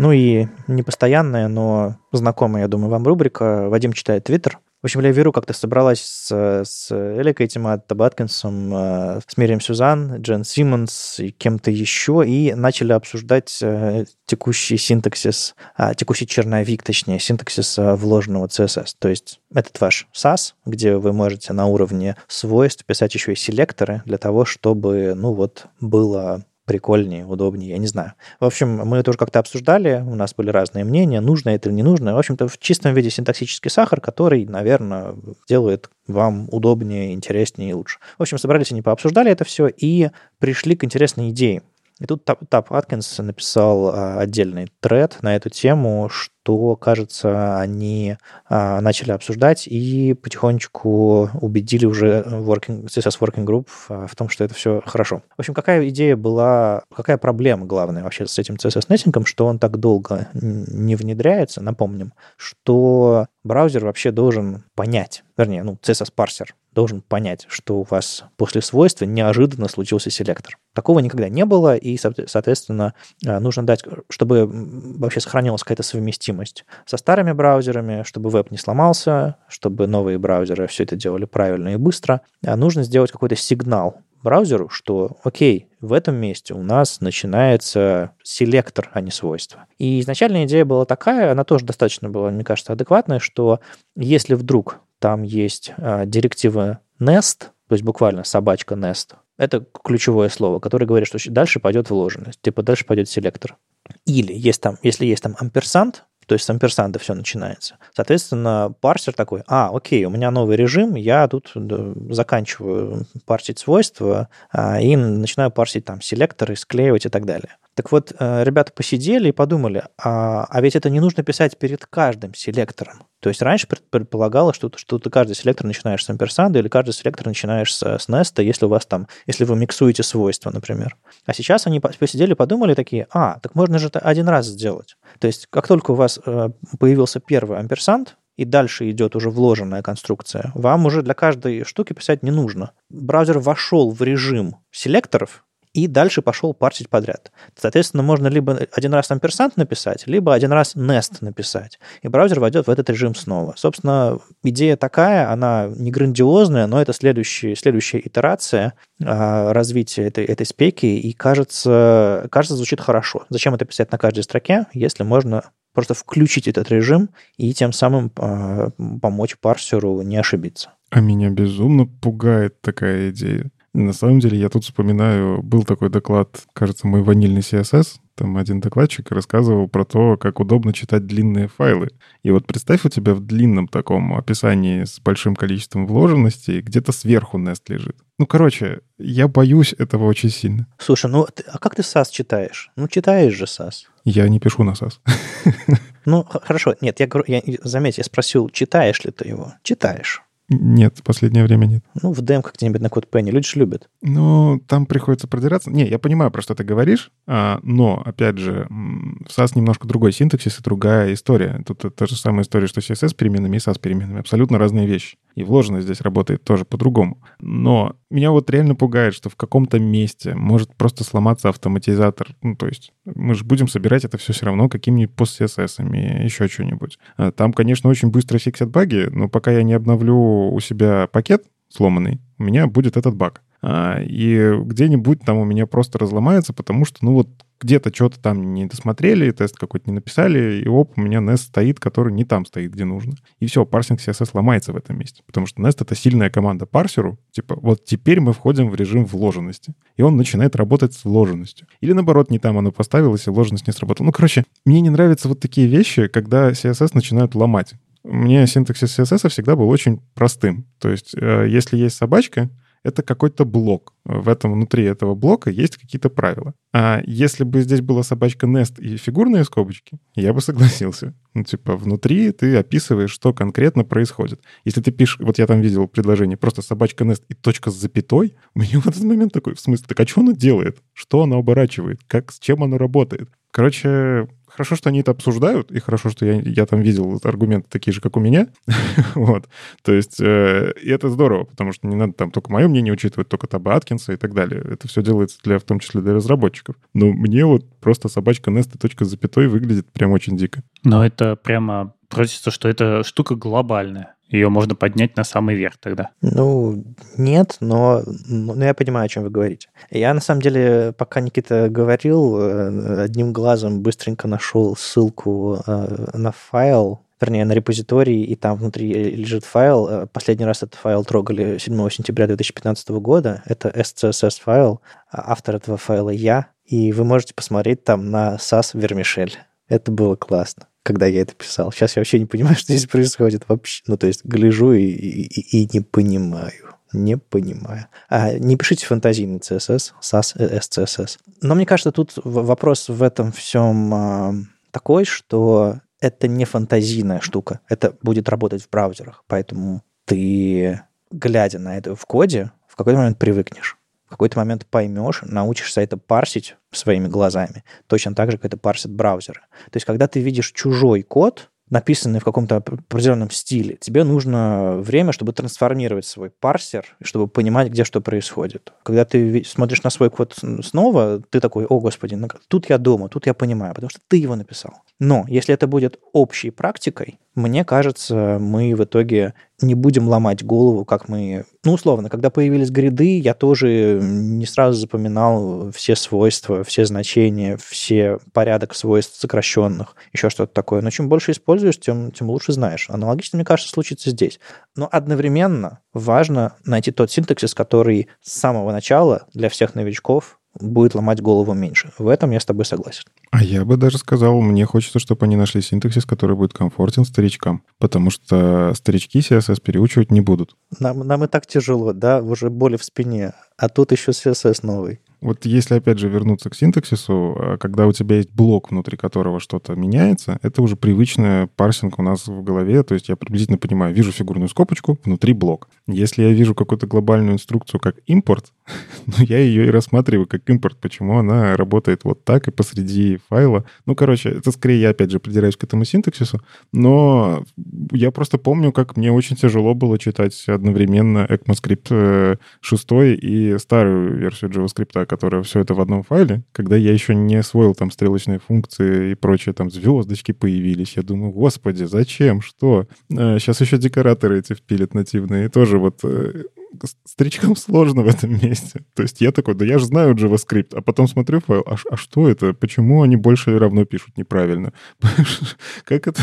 Ну и непостоянная, но знакомая, я думаю, вам рубрика «Вадим читает Твиттер». В общем, Лея Веру как-то собралась с, с Эликой Тимат Аткинсом, э, с Мирием Сюзан, Джен Симмонс и кем-то еще, и начали обсуждать э, текущий синтаксис, а, текущий черновик, точнее, синтаксис а, вложенного CSS. То есть этот ваш SAS, где вы можете на уровне свойств писать еще и селекторы для того, чтобы, ну вот, было прикольнее, удобнее, я не знаю. В общем, мы это уже как-то обсуждали, у нас были разные мнения, нужно это или не нужно. В общем-то, в чистом виде синтаксический сахар, который, наверное, делает вам удобнее, интереснее и лучше. В общем, собрались они, пообсуждали это все и пришли к интересной идее. И тут Тап Аткинс написал отдельный тред на эту тему, что, кажется, они начали обсуждать и потихонечку убедили уже working, CSS Working Group в том, что это все хорошо. В общем, какая идея была, какая проблема главная вообще с этим CSS-неттингом, что он так долго не внедряется, напомним, что браузер вообще должен понять, вернее, ну, CSS-парсер должен понять, что у вас после свойства неожиданно случился селектор. Такого никогда не было, и, соответственно, нужно дать, чтобы вообще сохранилась какая-то совместимость со старыми браузерами, чтобы веб не сломался, чтобы новые браузеры все это делали правильно и быстро. Нужно сделать какой-то сигнал браузеру, что, окей, в этом месте у нас начинается селектор, а не свойство. И изначальная идея была такая, она тоже достаточно была, мне кажется, адекватная, что если вдруг там есть а, директива nest, то есть буквально собачка nest, Это ключевое слово, которое говорит, что дальше пойдет вложенность, типа дальше пойдет селектор. Или есть там, если есть там амперсант, то есть с амперсанда все начинается. Соответственно, парсер такой, а, окей, у меня новый режим, я тут заканчиваю парсить свойства а, и начинаю парсить там селекторы, склеивать и так далее. Так вот, э, ребята посидели и подумали, а, а ведь это не нужно писать перед каждым селектором. То есть раньше предполагалось, что, что ты каждый селектор начинаешь с амперсанда или каждый селектор начинаешь с, с Nest, если у вас там, если вы миксуете свойства, например. А сейчас они посидели, подумали такие, а, так можно же это один раз сделать. То есть как только у вас э, появился первый амперсанд, и дальше идет уже вложенная конструкция, вам уже для каждой штуки писать не нужно. Браузер вошел в режим селекторов, и дальше пошел парсить подряд. Соответственно, можно либо один раз амперсант написать, либо один раз nest написать, и браузер войдет в этот режим снова. Собственно, идея такая, она не грандиозная, но это следующая, следующая итерация а, развития этой, этой спеки, и кажется, кажется, звучит хорошо. Зачем это писать на каждой строке, если можно просто включить этот режим и тем самым э, помочь парсеру не ошибиться. А меня безумно пугает такая идея. На самом деле, я тут вспоминаю, был такой доклад, кажется, мой ванильный CSS, там один докладчик рассказывал про то, как удобно читать длинные файлы. И вот представь, у тебя в длинном таком описании с большим количеством вложенностей где-то сверху Nest лежит. Ну, короче, я боюсь этого очень сильно. Слушай, ну а как ты SAS читаешь? Ну, читаешь же SAS. Я не пишу на SAS. Ну, хорошо. Нет, я, я заметь, я спросил, читаешь ли ты его? Читаешь. Нет, в последнее время нет. Ну, в демках где-нибудь на CodePenny. Люди же любят. Ну, там приходится продираться. Не, я понимаю, про что ты говоришь, а, но, опять же, в SAS немножко другой синтаксис и другая история. Тут та же самая история, что CSS переменными и SAS переменными. Абсолютно разные вещи. И вложенность здесь работает тоже по-другому. Но меня вот реально пугает, что в каком-то месте может просто сломаться автоматизатор. Ну, то есть мы же будем собирать это все все равно какими-нибудь пост-CSS, еще что-нибудь. А, там, конечно, очень быстро фиксят баги, но пока я не обновлю у себя пакет сломанный, у меня будет этот баг. А, и где-нибудь там у меня просто разломается, потому что, ну вот, где-то что-то там не досмотрели, тест какой-то не написали, и оп, у меня Nest стоит, который не там стоит, где нужно. И все, парсинг CSS ломается в этом месте, потому что Nest — это сильная команда парсеру, типа вот теперь мы входим в режим вложенности, и он начинает работать с вложенностью. Или наоборот, не там оно поставилось, и вложенность не сработала. Ну, короче, мне не нравятся вот такие вещи, когда CSS начинают ломать. Мне синтаксис CSS всегда был очень простым. То есть, э, если есть собачка, это какой-то блок. В этом, внутри этого блока есть какие-то правила. А если бы здесь была собачка Nest и фигурные скобочки, я бы согласился. Ну, типа, внутри ты описываешь, что конкретно происходит. Если ты пишешь, вот я там видел предложение, просто собачка Nest и точка с запятой, у меня в этот момент такой, в смысле, так а что она делает? Что она оборачивает? Как, с чем оно работает? Короче, хорошо, что они это обсуждают, и хорошо, что я, я там видел аргументы такие же, как у меня. вот. То есть, э, и это здорово, потому что не надо там только мое мнение учитывать, только Таба Аткинса и так далее. Это все делается для, в том числе для разработчиков. Но мне вот просто собачка Nest и точка запятой выглядит прям очень дико. Но это прямо просится, что это штука глобальная. Ее можно поднять на самый верх тогда. Ну, нет, но, но я понимаю, о чем вы говорите. Я, на самом деле, пока Никита говорил, э, одним глазом быстренько нашел ссылку э, на файл, вернее, на репозиторий, и там внутри лежит файл. Э, последний раз этот файл трогали 7 сентября 2015 года. Это SCSS файл. Автор этого файла я. И вы можете посмотреть там на SAS Vermicelli. Это было классно когда я это писал. Сейчас я вообще не понимаю, что здесь происходит вообще. Ну, то есть, гляжу и, и, и не понимаю. Не понимаю. А, не пишите фантазийный CSS, SAS, SCSS. Но мне кажется, тут вопрос в этом всем а, такой, что это не фантазийная штука. Это будет работать в браузерах. Поэтому ты, глядя на это в коде, в какой-то момент привыкнешь в какой-то момент поймешь, научишься это парсить своими глазами, точно так же, как это парсит браузеры. То есть, когда ты видишь чужой код, написанный в каком-то определенном стиле, тебе нужно время, чтобы трансформировать свой парсер, чтобы понимать, где что происходит. Когда ты смотришь на свой код снова, ты такой, о, господи, тут я дома, тут я понимаю, потому что ты его написал. Но если это будет общей практикой, мне кажется, мы в итоге не будем ломать голову, как мы... Ну, условно, когда появились гриды, я тоже не сразу запоминал все свойства, все значения, все порядок свойств сокращенных, еще что-то такое. Но чем больше используешь, тем, тем лучше знаешь. Аналогично, мне кажется, случится здесь. Но одновременно важно найти тот синтаксис, который с самого начала для всех новичков будет ломать голову меньше. В этом я с тобой согласен. А я бы даже сказал, мне хочется, чтобы они нашли синтаксис, который будет комфортен старичкам, потому что старички CSS переучивать не будут. Нам, нам и так тяжело, да, уже боли в спине, а тут еще CSS новый. Вот если, опять же, вернуться к синтаксису, а, когда у тебя есть блок, внутри которого что-то меняется, это уже привычная парсинг у нас в голове. То есть я приблизительно понимаю, вижу фигурную скобочку, внутри блок. Если я вижу какую-то глобальную инструкцию как импорт, ну, я ее и рассматриваю как импорт. Почему она работает вот так и посреди файла. Ну, короче, это скорее я, опять же, придираюсь к этому синтаксису. Но я просто помню, как мне очень тяжело было читать одновременно ECMAScript 6 э, и старую версию JavaScript, которая все это в одном файле, когда я еще не освоил там стрелочные функции и прочее, там звездочки появились. Я думаю, господи, зачем, что? Сейчас э, еще декораторы эти впилят нативные. И тоже вот э, старичкам сложно в этом месте. То есть я такой, да я же знаю JavaScript, а потом смотрю файл, а, а что это? Почему они больше равно пишут неправильно? как, это,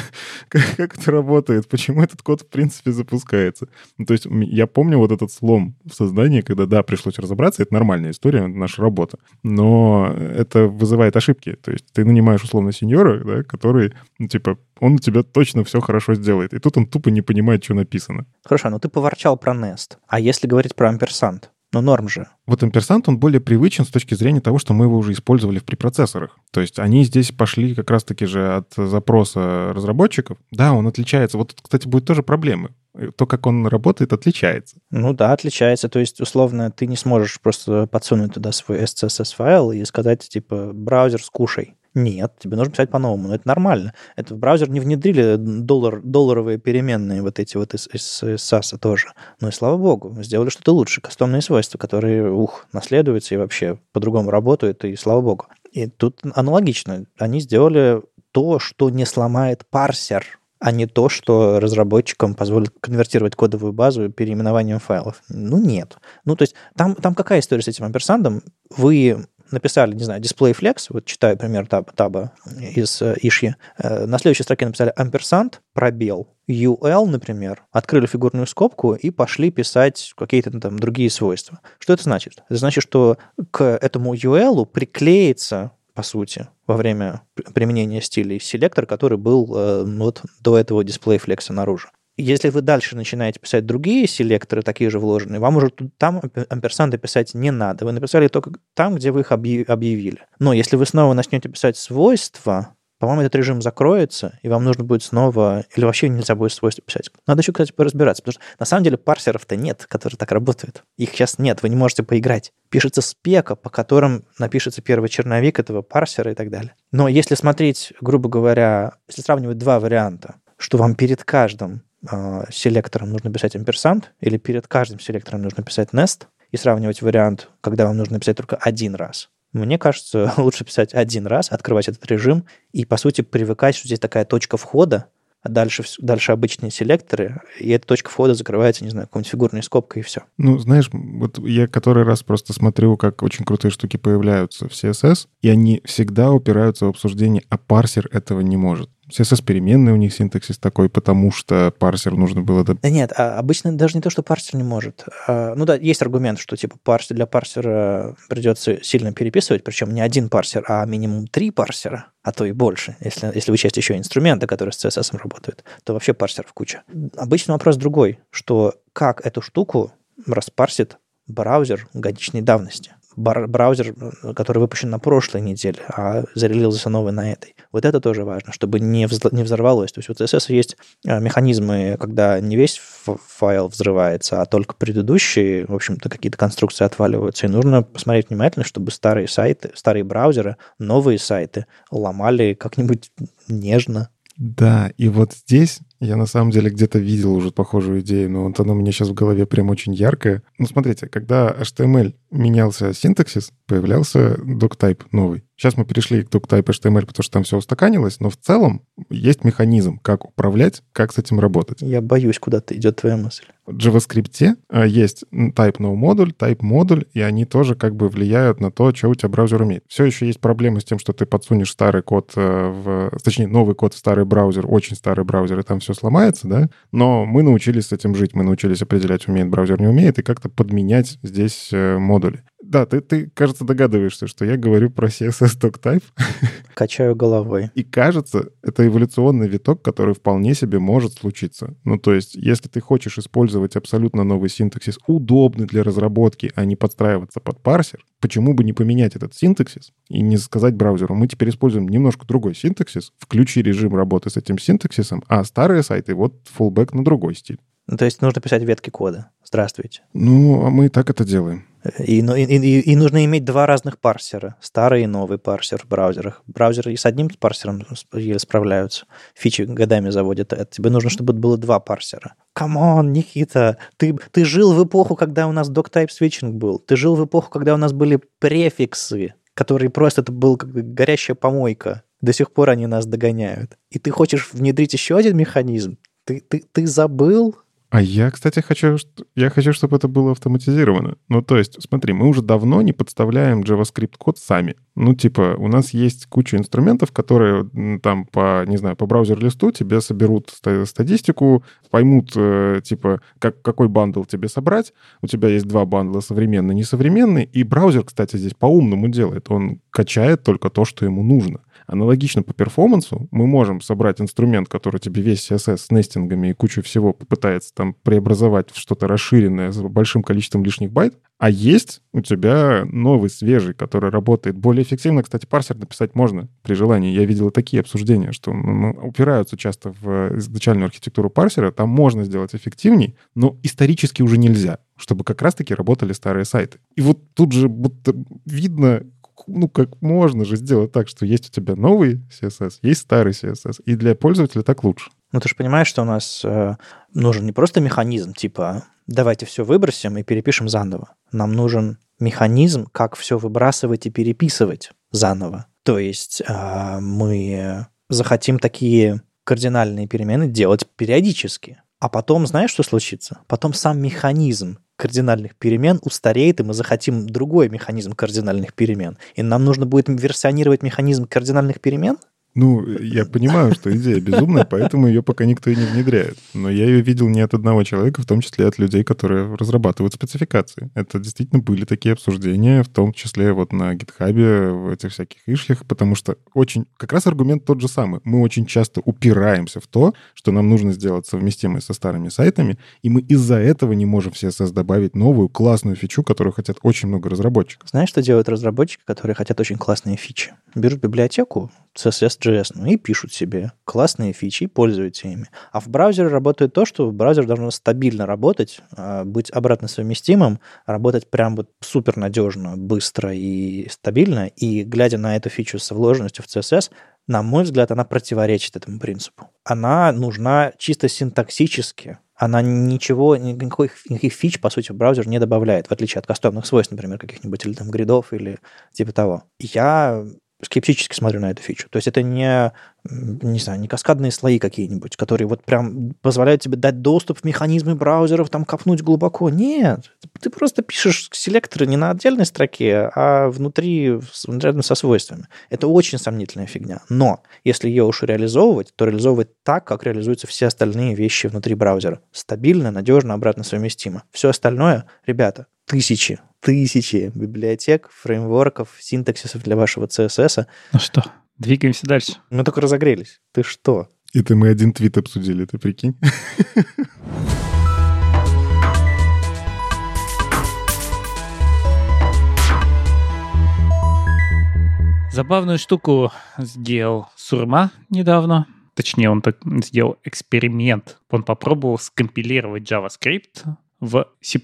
как, как это работает? Почему этот код в принципе запускается? Ну, то есть я помню вот этот слом в создании, когда, да, пришлось разобраться, это нормальная история, наша работа, но это вызывает ошибки. То есть ты нанимаешь условно сеньора, да, который, ну, типа, он у тебя точно все хорошо сделает. И тут он тупо не понимает, что написано. Хорошо, но ты поворчал про Nest. А если говорить про амперсант? Ну, норм же. Вот амперсант, он более привычен с точки зрения того, что мы его уже использовали в препроцессорах. То есть они здесь пошли как раз-таки же от запроса разработчиков. Да, он отличается. Вот, кстати, будет тоже проблемы. То, как он работает, отличается. Ну да, отличается. То есть, условно, ты не сможешь просто подсунуть туда свой SCSS-файл и сказать, типа, браузер, скушай. Нет, тебе нужно писать по-новому, но это нормально. Это в браузер не внедрили доллар, долларовые переменные вот эти вот из, из, из SAS тоже. Ну и слава богу, сделали что-то лучше, кастомные свойства, которые, ух, наследуются и вообще по-другому работают, и слава богу. И тут аналогично. Они сделали то, что не сломает парсер, а не то, что разработчикам позволит конвертировать кодовую базу переименованием файлов. Ну, нет. Ну, то есть там, там какая история с этим амперсандом? Вы написали, не знаю, DisplayFlex, вот читаю пример таба, таба из э, э, на следующей строке написали ampersand, пробел, UL, например, открыли фигурную скобку и пошли писать какие-то там другие свойства. Что это значит? Это значит, что к этому UL приклеится по сути, во время применения стилей селектор, который был э, вот до этого дисплей флекса наружу. Если вы дальше начинаете писать другие селекторы, такие же вложенные, вам уже там амперсанды писать не надо. Вы написали только там, где вы их объявили. Но если вы снова начнете писать свойства, по-моему, этот режим закроется, и вам нужно будет снова... Или вообще нельзя будет свойства писать. Надо еще, кстати, поразбираться, потому что на самом деле парсеров-то нет, которые так работают. Их сейчас нет, вы не можете поиграть. Пишется спека, по которым напишется первый черновик этого парсера и так далее. Но если смотреть, грубо говоря, если сравнивать два варианта, что вам перед каждым селектором нужно писать амперсант, или перед каждым селектором нужно писать nest, и сравнивать вариант, когда вам нужно писать только один раз. Мне кажется, лучше писать один раз, открывать этот режим и, по сути, привыкать, что здесь такая точка входа, а дальше, дальше обычные селекторы, и эта точка входа закрывается, не знаю, какой-нибудь фигурной скобкой, и все. Ну, знаешь, вот я который раз просто смотрю, как очень крутые штуки появляются в CSS, и они всегда упираются в обсуждение, а парсер этого не может. CSS-переменные у них синтаксис такой, потому что парсер нужно было... Да нет, а обычно даже не то, что парсер не может. А, ну да, есть аргумент, что типа парсер для парсера придется сильно переписывать, причем не один парсер, а минимум три парсера, а то и больше. Если, если учесть еще инструменты, которые с CSS работают, то вообще парсеров куча. Обычно вопрос другой, что как эту штуку распарсит браузер годичной давности браузер, который выпущен на прошлой неделе, а зарелизился новый на этой. Вот это тоже важно, чтобы не, взл- не взорвалось. То есть у CSS есть а, механизмы, когда не весь файл взрывается, а только предыдущие, в общем-то, какие-то конструкции отваливаются. И нужно посмотреть внимательно, чтобы старые сайты, старые браузеры, новые сайты ломали как-нибудь нежно. Да, и вот здесь Я на самом деле где-то видел уже похожую идею, но вот она у меня сейчас в голове прям очень яркая. Ну, смотрите, когда HTML менялся синтаксис, появлялся doctype новый. Сейчас мы перешли к doctype HTML, потому что там все устаканилось, но в целом есть механизм, как управлять, как с этим работать. Я боюсь, куда-то идет твоя мысль. В JavaScript э, есть type no модуль, type модуль, и они тоже как бы влияют на то, что у тебя браузер умеет. Все еще есть проблемы с тем, что ты подсунешь старый код э, в... Точнее, новый код в старый браузер, очень старый браузер, и там все сломается, да? Но мы научились с этим жить, мы научились определять, умеет браузер, не умеет, и как-то подменять здесь э, модули. Да, ты, ты, кажется, догадываешься, что я говорю про CSS Stock Type. Качаю головой. И кажется, это эволюционный виток, который вполне себе может случиться. Ну, то есть, если ты хочешь использовать абсолютно новый синтаксис, удобный для разработки, а не подстраиваться под парсер, почему бы не поменять этот синтаксис и не сказать браузеру, мы теперь используем немножко другой синтаксис, включи режим работы с этим синтаксисом, а старые сайты вот fallback на другой стиль. Ну, то есть нужно писать ветки кода. Здравствуйте. Ну, а мы и так это делаем. И, и, и, и нужно иметь два разных парсера. Старый и новый парсер в браузерах. Браузеры с одним парсером еле справляются. Фичи годами заводят. Это тебе нужно, чтобы было два парсера. Come on, Никита, ты, ты жил в эпоху, когда у нас doctype switching был. Ты жил в эпоху, когда у нас были префиксы, которые просто это был как горящая помойка. До сих пор они нас догоняют. И ты хочешь внедрить еще один механизм? Ты, ты, ты забыл, а я, кстати, хочу, я хочу, чтобы это было автоматизировано. Ну, то есть, смотри, мы уже давно не подставляем JavaScript-код сами. Ну, типа, у нас есть куча инструментов, которые там по, не знаю, по браузер-листу тебе соберут статистику, поймут, э, типа, как, какой бандл тебе собрать. У тебя есть два бандла, современный, несовременный. И браузер, кстати, здесь по-умному делает. Он качает только то, что ему нужно. Аналогично по перформансу мы можем собрать инструмент, который тебе весь CSS с нестингами и кучу всего попытается там преобразовать в что-то расширенное с большим количеством лишних байт, а есть у тебя новый, свежий, который работает более эффективно. Кстати, парсер написать можно при желании. Я видел такие обсуждения, что ну, упираются часто в изначальную архитектуру парсера. Там можно сделать эффективней, но исторически уже нельзя чтобы как раз-таки работали старые сайты. И вот тут же будто видно, ну, как можно же сделать так, что есть у тебя новый CSS, есть старый CSS, и для пользователя так лучше. Ну, ты же понимаешь, что у нас э, нужен не просто механизм, типа, давайте все выбросим и перепишем заново. Нам нужен механизм, как все выбрасывать и переписывать заново. То есть э, мы захотим такие кардинальные перемены делать периодически. А потом, знаешь, что случится? Потом сам механизм кардинальных перемен устареет, и мы захотим другой механизм кардинальных перемен. И нам нужно будет версионировать механизм кардинальных перемен, ну, я понимаю, что идея безумная, поэтому ее пока никто и не внедряет. Но я ее видел не от одного человека, в том числе от людей, которые разрабатывают спецификации. Это действительно были такие обсуждения, в том числе вот на гитхабе, в этих всяких ишлях, потому что очень... Как раз аргумент тот же самый. Мы очень часто упираемся в то, что нам нужно сделать совместимое со старыми сайтами, и мы из-за этого не можем в CSS добавить новую классную фичу, которую хотят очень много разработчиков. Знаешь, что делают разработчики, которые хотят очень классные фичи? Берут библиотеку CSS JS, ну и пишут себе классные фичи и пользуются ими. А в браузере работает то, что браузер должен стабильно работать, а, быть обратно совместимым, работать прям вот супер надежно, быстро и стабильно. И глядя на эту фичу со вложенностью в CSS, на мой взгляд, она противоречит этому принципу. Она нужна чисто синтаксически, она ничего, никаких, никаких фич, по сути, в браузер не добавляет, в отличие от кастомных свойств, например, каких-нибудь или там гридов или типа того. Я скептически смотрю на эту фичу. То есть это не, не знаю, не каскадные слои какие-нибудь, которые вот прям позволяют тебе дать доступ в механизмы браузеров, там копнуть глубоко. Нет, ты просто пишешь селекторы не на отдельной строке, а внутри, рядом со свойствами. Это очень сомнительная фигня. Но если ее уж реализовывать, то реализовывать так, как реализуются все остальные вещи внутри браузера. Стабильно, надежно, обратно совместимо. Все остальное, ребята, тысячи, тысячи библиотек, фреймворков, синтаксисов для вашего CSS. Ну что, двигаемся дальше. Мы только разогрелись. Ты что? Это мы один твит обсудили, ты прикинь? Забавную штуку сделал Сурма недавно. Точнее, он так сделал эксперимент. Он попробовал скомпилировать JavaScript в C++.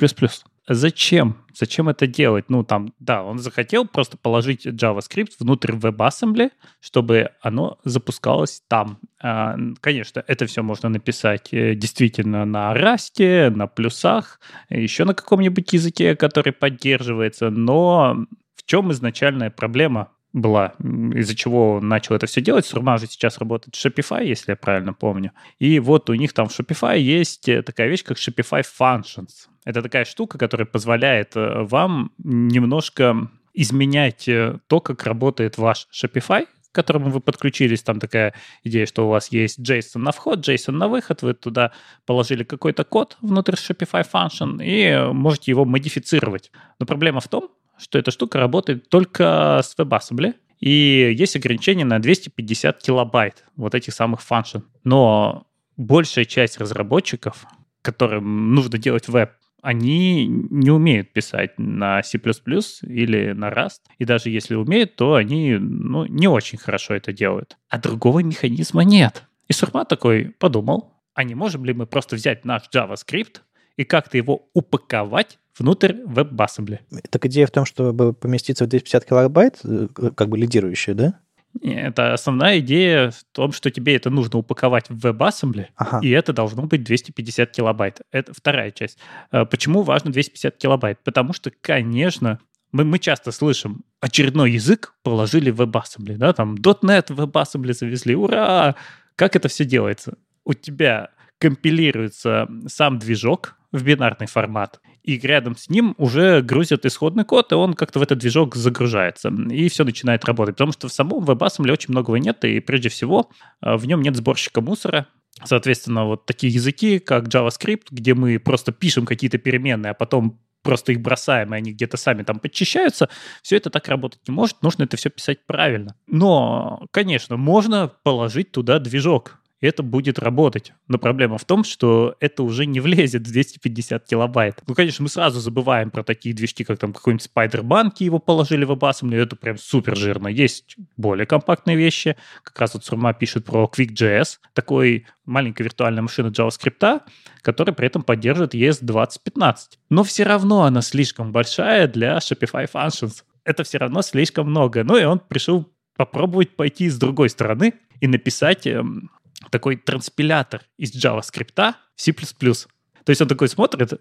Зачем? Зачем это делать? Ну, там, да, он захотел просто положить JavaScript внутрь WebAssembly, чтобы оно запускалось там. А, конечно, это все можно написать э, действительно на Rust, на плюсах, еще на каком-нибудь языке, который поддерживается, но в чем изначальная проблема была, из-за чего начал это все делать. Сурма же сейчас работает в Shopify, если я правильно помню. И вот у них там в Shopify есть э, такая вещь, как Shopify Functions. Это такая штука, которая позволяет э, вам немножко изменять э, то, как работает ваш Shopify, к которому вы подключились. Там такая идея, что у вас есть JSON на вход, JSON на выход. Вы туда положили какой-то код внутрь Shopify Function и можете его модифицировать. Но проблема в том, что эта штука работает только с WebAssembly, и есть ограничение на 250 килобайт вот этих самых функций. Но большая часть разработчиков, которым нужно делать веб, они не умеют писать на C++ или на Rust. И даже если умеют, то они ну, не очень хорошо это делают. А другого механизма нет. И Сурма такой подумал, а не можем ли мы просто взять наш JavaScript и как-то его упаковать внутрь WebAssembly. Так идея в том, чтобы поместиться в 250 килобайт, э, как бы лидирующая, да? Это основная идея в том, что тебе это нужно упаковать в WebAssembly, ага. и это должно быть 250 килобайт. Это вторая часть. Э, почему важно 250 килобайт? Потому что, конечно, мы, мы часто слышим, очередной язык положили в WebAssembly, да, там .NET в WebAssembly завезли, ура! Как это все делается? У тебя компилируется сам движок в бинарный формат, и рядом с ним уже грузят исходный код, и он как-то в этот движок загружается, и все начинает работать. Потому что в самом WebAssembly очень многого нет, и прежде всего э, в нем нет сборщика мусора, Соответственно, вот такие языки, как JavaScript, где мы просто пишем какие-то переменные, а потом просто их бросаем, и они где-то сами там подчищаются, все это так работать не может, нужно это все писать правильно. Но, конечно, можно положить туда движок, это будет работать. Но проблема в том, что это уже не влезет в 250 килобайт. Ну, конечно, мы сразу забываем про такие движки, как там какой-нибудь Spider-Bank, его положили в Abassembly, это прям супер жирно. Есть более компактные вещи. Как раз вот Сурма пишет про QuickJS, такой маленькая виртуальная машина JavaScript, которая при этом поддерживает ES2015. Но все равно она слишком большая для Shopify Functions. Это все равно слишком много. Ну и он пришел попробовать пойти с другой стороны и написать эм, такой транспилятор из JavaScript в C++. То есть он такой смотрит,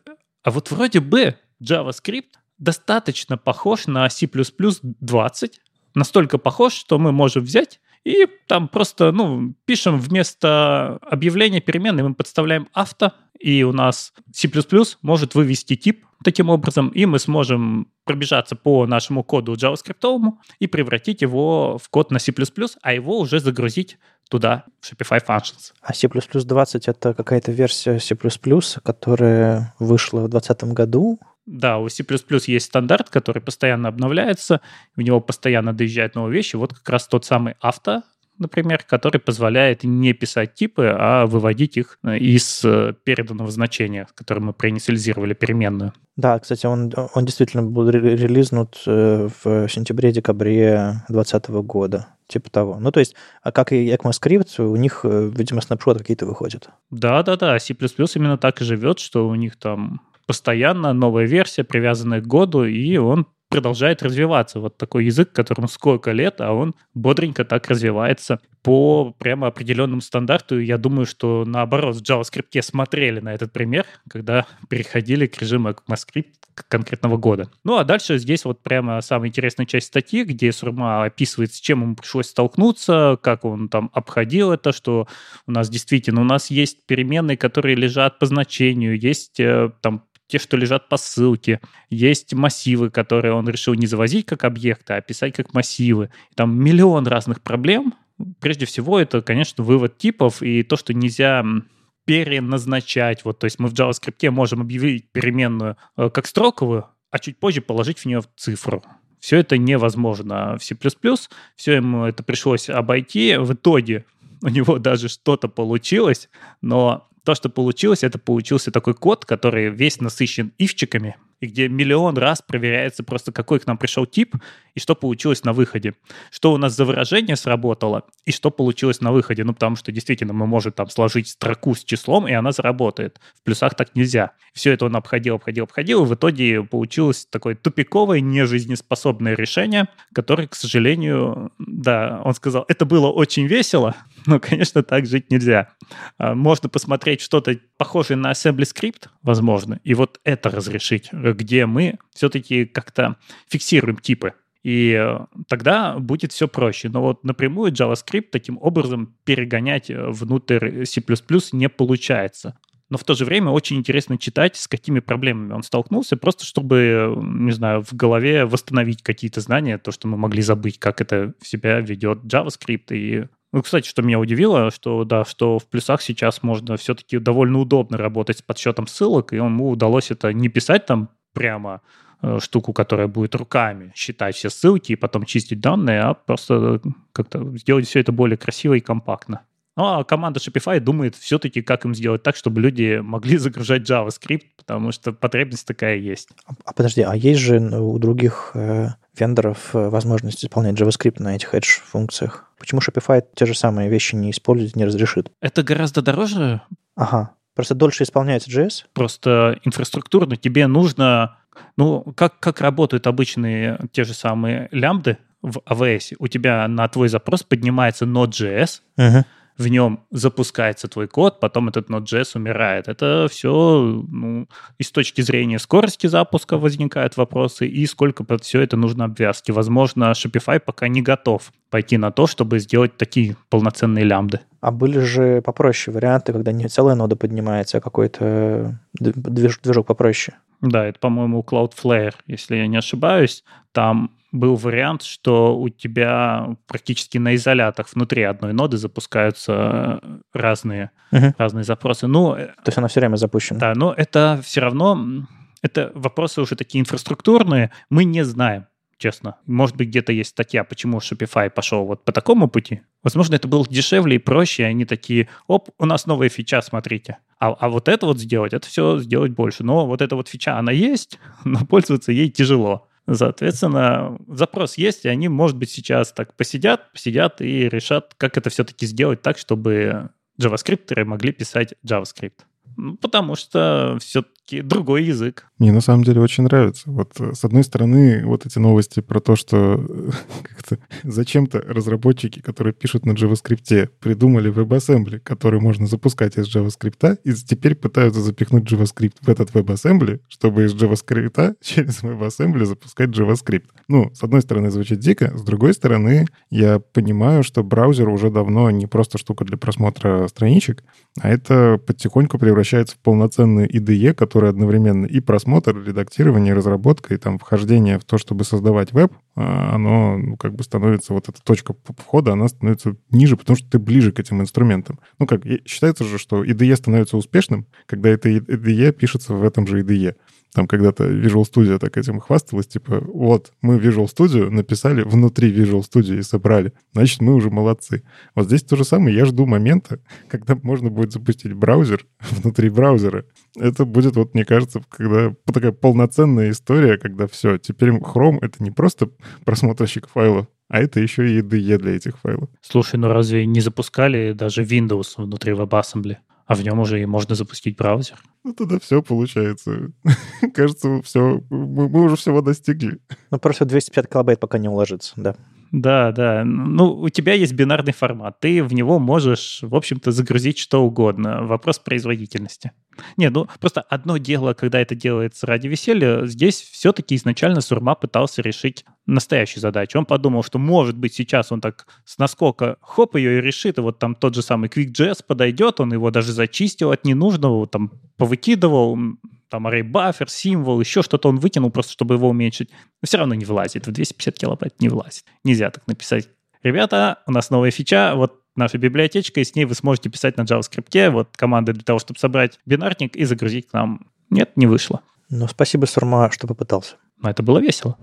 а вот вроде бы JavaScript достаточно похож на C++ 20, настолько похож, что мы можем взять и там просто, ну, пишем вместо объявления переменной, мы подставляем авто, и у нас C++ может вывести тип таким образом, и мы сможем пробежаться по нашему коду JavaScript и превратить его в код на C++, а его уже загрузить туда, в Shopify Functions. А C++ 20 — это какая-то версия C++, которая вышла в 2020 году? Да, у C++ есть стандарт, который постоянно обновляется, в него постоянно доезжают новые вещи. Вот как раз тот самый авто, например, который позволяет не писать типы, а выводить их э, из э, переданного значения, которое мы проинициализировали переменную. Да, кстати, он, он действительно был релизнут э, в сентябре-декабре 2020 года, типа того. Ну, то есть, а как и ECMAScript, у них, видимо, снапшоты какие-то выходят. Да-да-да, C++ именно так и живет, что у них там постоянно новая версия, привязанная к году, и он продолжает развиваться. Вот такой язык, которому сколько лет, а он бодренько так развивается по прямо определенному стандарту. Я думаю, что наоборот, в JavaScript смотрели на этот пример, когда переходили к режиму ECMAScript конкретного года. Ну, а дальше здесь вот прямо самая интересная часть статьи, где Сурма описывает, с чем ему пришлось столкнуться, как он там обходил это, что у нас действительно, у нас есть переменные, которые лежат по значению, есть э, там те, что лежат по ссылке. Есть массивы, которые он решил не завозить как объекты, а писать как массивы. Там миллион разных проблем. Прежде всего, это, конечно, вывод типов и то, что нельзя переназначать. Вот, то есть мы в JavaScript можем объявить переменную э, как строковую, а чуть позже положить в нее цифру. Все это невозможно в C++, все ему это пришлось обойти. В итоге у него даже что-то получилось, но то, что получилось, это получился такой код, который весь насыщен ивчиками, и где миллион раз проверяется просто, какой к нам пришел тип, и что получилось на выходе. Что у нас за выражение сработало, и что получилось на выходе. Ну, потому что действительно мы можем там сложить строку с числом, и она заработает. В плюсах так нельзя. Все это он обходил, обходил, обходил, и в итоге получилось такое тупиковое, нежизнеспособное решение, которое, к сожалению, да, он сказал, это было очень весело, но, конечно, так жить нельзя. А, можно посмотреть что-то похожее на assembly script, возможно, и вот это разрешить, где мы все-таки как-то фиксируем типы. И э, тогда будет все проще. Но вот напрямую JavaScript таким образом перегонять э, внутрь C++ не получается. Но в то же время очень интересно читать, с какими проблемами он столкнулся, просто чтобы, не знаю, в голове восстановить какие-то знания, то, что мы могли забыть, как это в себя ведет JavaScript и ну, кстати, что меня удивило, что да, что в плюсах сейчас можно все-таки довольно удобно работать с подсчетом ссылок, и ему удалось это не писать там прямо э, штуку, которая будет руками считать все ссылки и потом чистить данные, а просто как-то сделать все это более красиво и компактно. Ну, а команда Shopify думает все-таки, как им сделать так, чтобы люди могли загружать JavaScript, потому что потребность такая есть. А, а подожди, а есть же у других э, вендоров э, возможность исполнять JavaScript на этих edge-функциях? Почему Shopify те же самые вещи не использует, не разрешит? Это гораздо дороже. Ага. Просто дольше исполняется JS? Просто инфраструктурно тебе нужно... Ну, как, как работают обычные те же самые лямбды в AWS? У тебя на твой запрос поднимается Node.js, uh-huh в нем запускается твой код, потом этот Node.js умирает. Это все ну, и с точки зрения скорости запуска возникают вопросы, и сколько под все это нужно обвязки. Возможно, Shopify пока не готов пойти на то, чтобы сделать такие полноценные лямбды. А были же попроще варианты, когда не целая нода поднимается, а какой-то движ, движок попроще. Да, это, по-моему, Cloudflare, если я не ошибаюсь. Там был вариант, что у тебя практически на изолятах внутри одной ноды запускаются разные, uh-huh. разные запросы. Ну, То есть она все время запущена. Да, но это все равно, это вопросы уже такие инфраструктурные, мы не знаем честно. Может быть, где-то есть статья, почему Shopify пошел вот по такому пути. Возможно, это было дешевле и проще, и они такие, оп, у нас новая фича, смотрите. А, а вот это вот сделать, это все сделать больше. Но вот эта вот фича, она есть, но пользоваться ей тяжело. Соответственно, запрос есть, и они, может быть, сейчас так посидят, посидят и решат, как это все-таки сделать так, чтобы JavaScript могли писать JavaScript. Потому что все-таки другой язык. Мне на самом деле очень нравится. Вот э, с одной стороны, вот эти новости про то, что э, как-то зачем-то разработчики, которые пишут на JavaScript, придумали WebAssembly, который можно запускать из JavaScript, и теперь пытаются запихнуть JavaScript в этот WebAssembly, чтобы из JavaScript через WebAssembly запускать JavaScript. Ну, с одной стороны, звучит дико, с другой стороны, я понимаю, что браузер уже давно не просто штука для просмотра страничек, а это потихоньку превращается в полноценный IDE, который одновременно и просмотр, редактирование, разработка, и там вхождение в то, чтобы создавать веб, а, оно ну, как бы становится, вот эта точка входа, она становится ниже, потому что ты ближе к этим инструментам. Ну как, считается же, что IDE становится успешным, когда это IDE пишется в этом же IDE. Там когда-то Visual Studio так этим хвасталась, типа, вот, мы Visual Studio написали внутри Visual Studio и собрали. Значит, мы уже молодцы. Вот здесь то же самое. Я жду момента, когда можно будет запустить браузер внутри браузера. Это будет, вот мне кажется, когда такая полноценная история, когда все, теперь Chrome — это не просто просмотрщик файлов, а это еще и IDE для этих файлов. Слушай, ну разве не запускали даже Windows внутри WebAssembly? А в нем уже и можно запустить браузер. Ну, тогда все получается. Кажется, все, мы, мы уже всего достигли. Ну, просто 250 килобайт пока не уложится, да. Да, да. Ну, у тебя есть бинарный формат. Ты в него можешь, в общем-то, загрузить что угодно. Вопрос производительности. Не, ну просто одно дело, когда это делается ради веселья, здесь все-таки изначально Сурма пытался решить настоящую задачу. Он подумал, что может быть сейчас он так с наскока хоп ее и решит, и вот там тот же самый QuickJS подойдет, он его даже зачистил от ненужного, там повыкидывал, там array buffer, символ, еще что-то он вытянул просто, чтобы его уменьшить. Но все равно не влазит. В 250 килобайт не влазит. Нельзя так написать. Ребята, у нас новая фича, вот наша библиотечка, и с ней вы сможете писать на JavaScript. Вот команда для того, чтобы собрать бинарник и загрузить к нам. Нет, не вышло. Ну, спасибо, Сурма, что попытался. Но это было весело.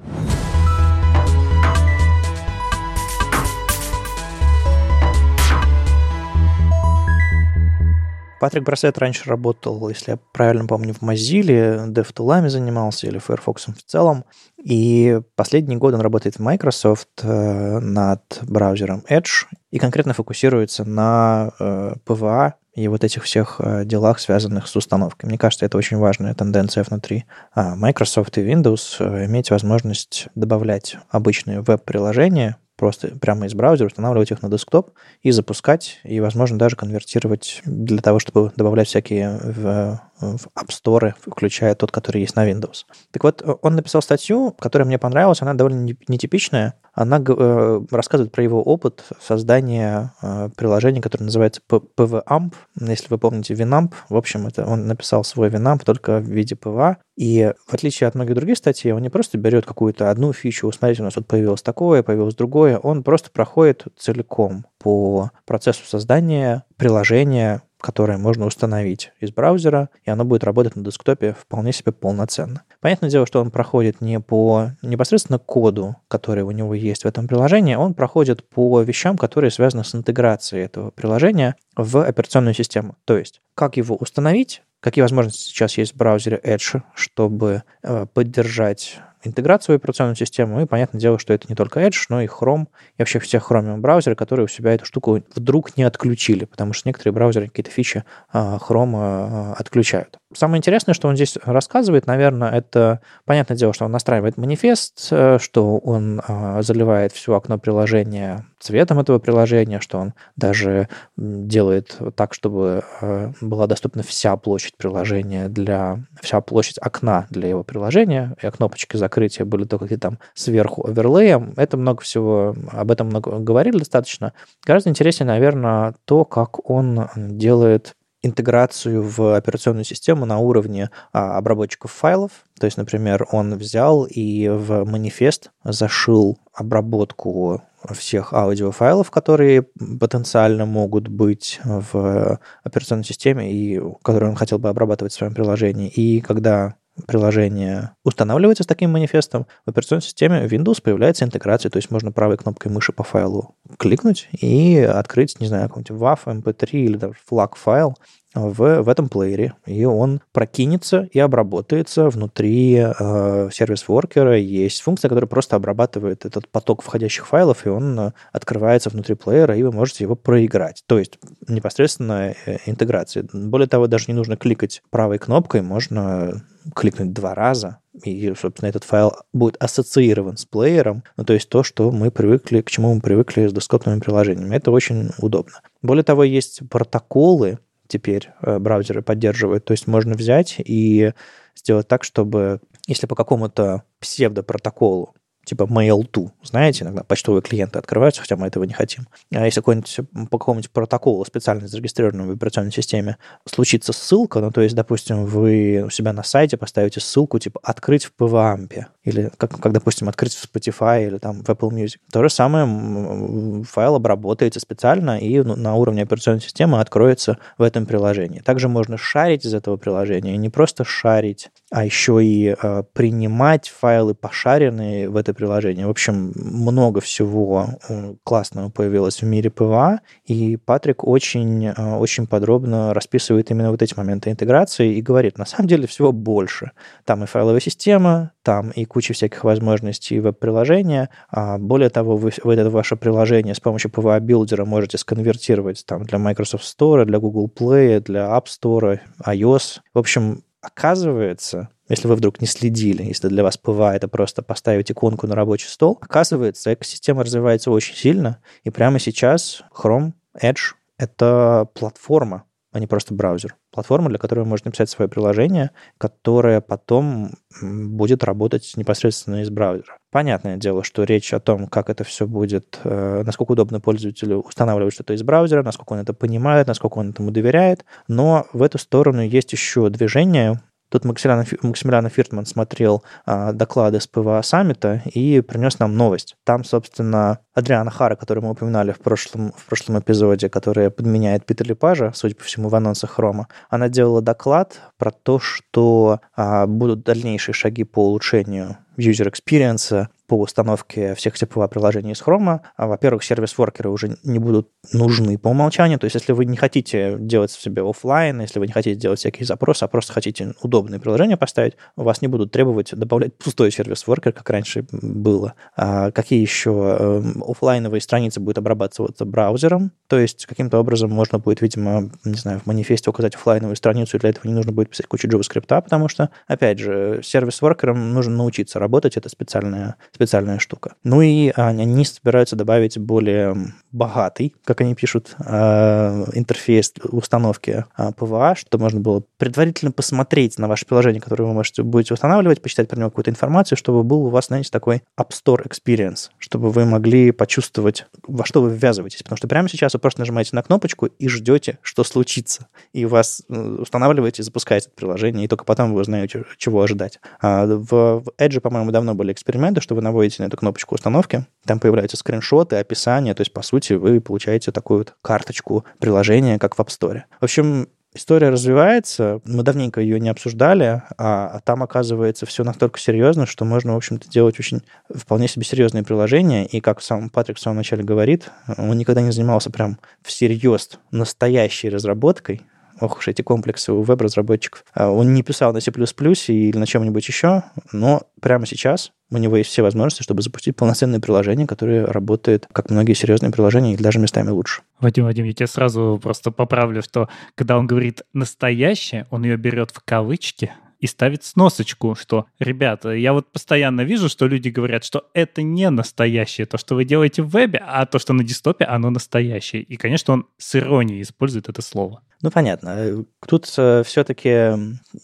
Патрик Брасет раньше работал, если я правильно помню, в Mozilla, DevTool'ами занимался или Firefox в целом. И последние годы он работает в Microsoft э, над браузером Edge и конкретно фокусируется на э, PVA и вот этих всех э, делах, связанных с установкой. Мне кажется, это очень важная тенденция внутри а, Microsoft и Windows, иметь возможность добавлять обычные веб-приложения просто прямо из браузера устанавливать их на десктоп и запускать, и, возможно, даже конвертировать для того, чтобы добавлять всякие в в App Store, включая тот, который есть на Windows. Так вот, он написал статью, которая мне понравилась, она довольно нетипичная. Она э, рассказывает про его опыт создания э, приложения, которое называется PVAMP. Если вы помните Winamp, в общем, это он написал свой Winamp только в виде PVA. И в отличие от многих других статей, он не просто берет какую-то одну фичу, смотрите, у нас вот появилось такое, появилось другое, он просто проходит целиком по процессу создания приложения, которое можно установить из браузера, и оно будет работать на десктопе вполне себе полноценно. Понятное дело, что он проходит не по непосредственно коду, который у него есть в этом приложении, он проходит по вещам, которые связаны с интеграцией этого приложения в операционную систему. То есть, как его установить, какие возможности сейчас есть в браузере Edge, чтобы э, поддержать интеграцию в операционную систему. И понятное дело, что это не только Edge, но и Chrome, и вообще все Chromium браузеры, которые у себя эту штуку вдруг не отключили, потому что некоторые браузеры какие-то фичи а, Chrome а, отключают. Самое интересное, что он здесь рассказывает, наверное, это, понятное дело, что он настраивает манифест, э, что он а, заливает все окно приложения цветом этого приложения, что он даже делает так, чтобы э, была доступна вся площадь приложения для... вся площадь окна для его приложения, и кнопочки закрытия были только где-то там сверху оверлеем. Это много всего, об этом много говорили достаточно. Гораздо интереснее, наверное, то, как он делает интеграцию в операционную систему на уровне а, обработчиков файлов. То есть, например, он взял и в манифест зашил обработку всех аудиофайлов, которые потенциально могут быть в операционной системе и которые он хотел бы обрабатывать в своем приложении. И когда приложение устанавливается с таким манифестом, в операционной системе Windows появляется интеграция, то есть можно правой кнопкой мыши по файлу кликнуть и открыть, не знаю, какой-нибудь WAV, MP3 или даже FLAC файл, в, в этом плеере, и он прокинется и обработается внутри э, сервис-воркера. Есть функция, которая просто обрабатывает этот поток входящих файлов, и он э, открывается внутри плеера, и вы можете его проиграть. То есть непосредственно э, интеграция. Более того, даже не нужно кликать правой кнопкой, можно кликнуть два раза, и, собственно, этот файл будет ассоциирован с плеером, ну, то есть то, что мы привыкли, к чему мы привыкли с десктопными приложениями. Это очень удобно. Более того, есть протоколы, теперь э, браузеры поддерживают. То есть можно взять и сделать так, чтобы если по какому-то псевдопротоколу типа Mail2. Знаете, иногда почтовые клиенты открываются, хотя мы этого не хотим. А если какой-нибудь, по какому-нибудь протоколу, специально зарегистрированному в операционной системе, случится ссылка, ну, то есть, допустим, вы у себя на сайте поставите ссылку, типа, открыть в PWAmp, или как, как, допустим, открыть в Spotify или там в Apple Music. То же самое, файл обработается специально и ну, на уровне операционной системы откроется в этом приложении. Также можно шарить из этого приложения, и не просто шарить, а еще и э, принимать файлы пошаренные в это приложение. В общем, много всего э, классного появилось в мире PWA, и Патрик очень, э, очень подробно расписывает именно вот эти моменты интеграции и говорит, на самом деле всего больше. Там и файловая система, там и куча всяких возможностей веб-приложения. А более того, вы, вы это ваше приложение с помощью PWA Builder а можете сконвертировать там, для Microsoft Store, для Google Play, для App Store, iOS. В общем, оказывается, если вы вдруг не следили, если для вас PWA это просто поставить иконку на рабочий стол, оказывается, экосистема развивается очень сильно, и прямо сейчас Chrome, Edge — это платформа, а не просто браузер. Платформа, для которой вы написать свое приложение, которое потом будет работать непосредственно из браузера. Понятное дело, что речь о том, как это все будет, э, насколько удобно пользователю устанавливать что-то из браузера, насколько он это понимает, насколько он этому доверяет. Но в эту сторону есть еще движение, Тут Максимилиан, Максимилиан Фиртман смотрел а, доклады с PWA саммита и принес нам новость. Там, собственно, Адриана Хара, которую мы упоминали в прошлом, в прошлом эпизоде, которая подменяет Питера Лепажа, судя по всему, в анонсах Chrome а, она делала доклад про то, что а, будут дальнейшие шаги по улучшению user experience по установке всех типов приложений из Chrome. А, во-первых, сервис-воркеры уже не будут нужны по умолчанию. То есть, если вы не хотите делать себе офлайн, если вы не хотите делать всякие запросы, а просто хотите удобные приложения поставить, у вас не будут требовать добавлять пустой сервис-воркер, как раньше было. А какие еще эм, офлайновые страницы будут обрабатываться браузером? То есть, каким-то образом можно будет, видимо, не знаю, в манифесте указать офлайновую страницу, и для этого не нужно будет писать кучу JavaScript, потому что, опять же, сервис-воркерам нужно научиться работать, это специальная, специальная штука. Ну и они собираются добавить более богатый, как они пишут, э, интерфейс установки PWA, чтобы можно было предварительно посмотреть на ваше приложение, которое вы можете будете устанавливать, почитать про него какую-то информацию, чтобы был у вас, знаете, такой App Store Experience, чтобы вы могли почувствовать, во что вы ввязываетесь. Потому что прямо сейчас вы просто нажимаете на кнопочку и ждете, что случится. И вас э, устанавливаете, запускаете приложение, и только потом вы узнаете, чего ожидать. А в Edge, по-моему, давно были эксперименты, что вы наводите на эту кнопочку установки, там появляются скриншоты, описания, то есть, по сути, вы получаете такую вот карточку приложения, как в App Store. В общем, История развивается, мы давненько ее не обсуждали, а, а там, оказывается, все настолько серьезно, что можно, в общем-то, делать очень вполне себе серьезные приложения. И как сам Патрик в самом начале говорит, он никогда не занимался прям всерьез настоящей разработкой, ох уж эти комплексы у веб-разработчиков. А, он не писал на C++ или на чем-нибудь еще, но прямо сейчас у него есть все возможности, чтобы запустить полноценное приложение, которое работает, как многие серьезные приложения, и даже местами лучше. Вадим, Вадим, я тебя сразу просто поправлю, что когда он говорит «настоящее», он ее берет в кавычки, и ставит сносочку, что, ребята, я вот постоянно вижу, что люди говорят, что это не настоящее, то, что вы делаете в вебе, а то, что на десктопе, оно настоящее. И, конечно, он с иронией использует это слово. Ну, понятно. Тут э, все-таки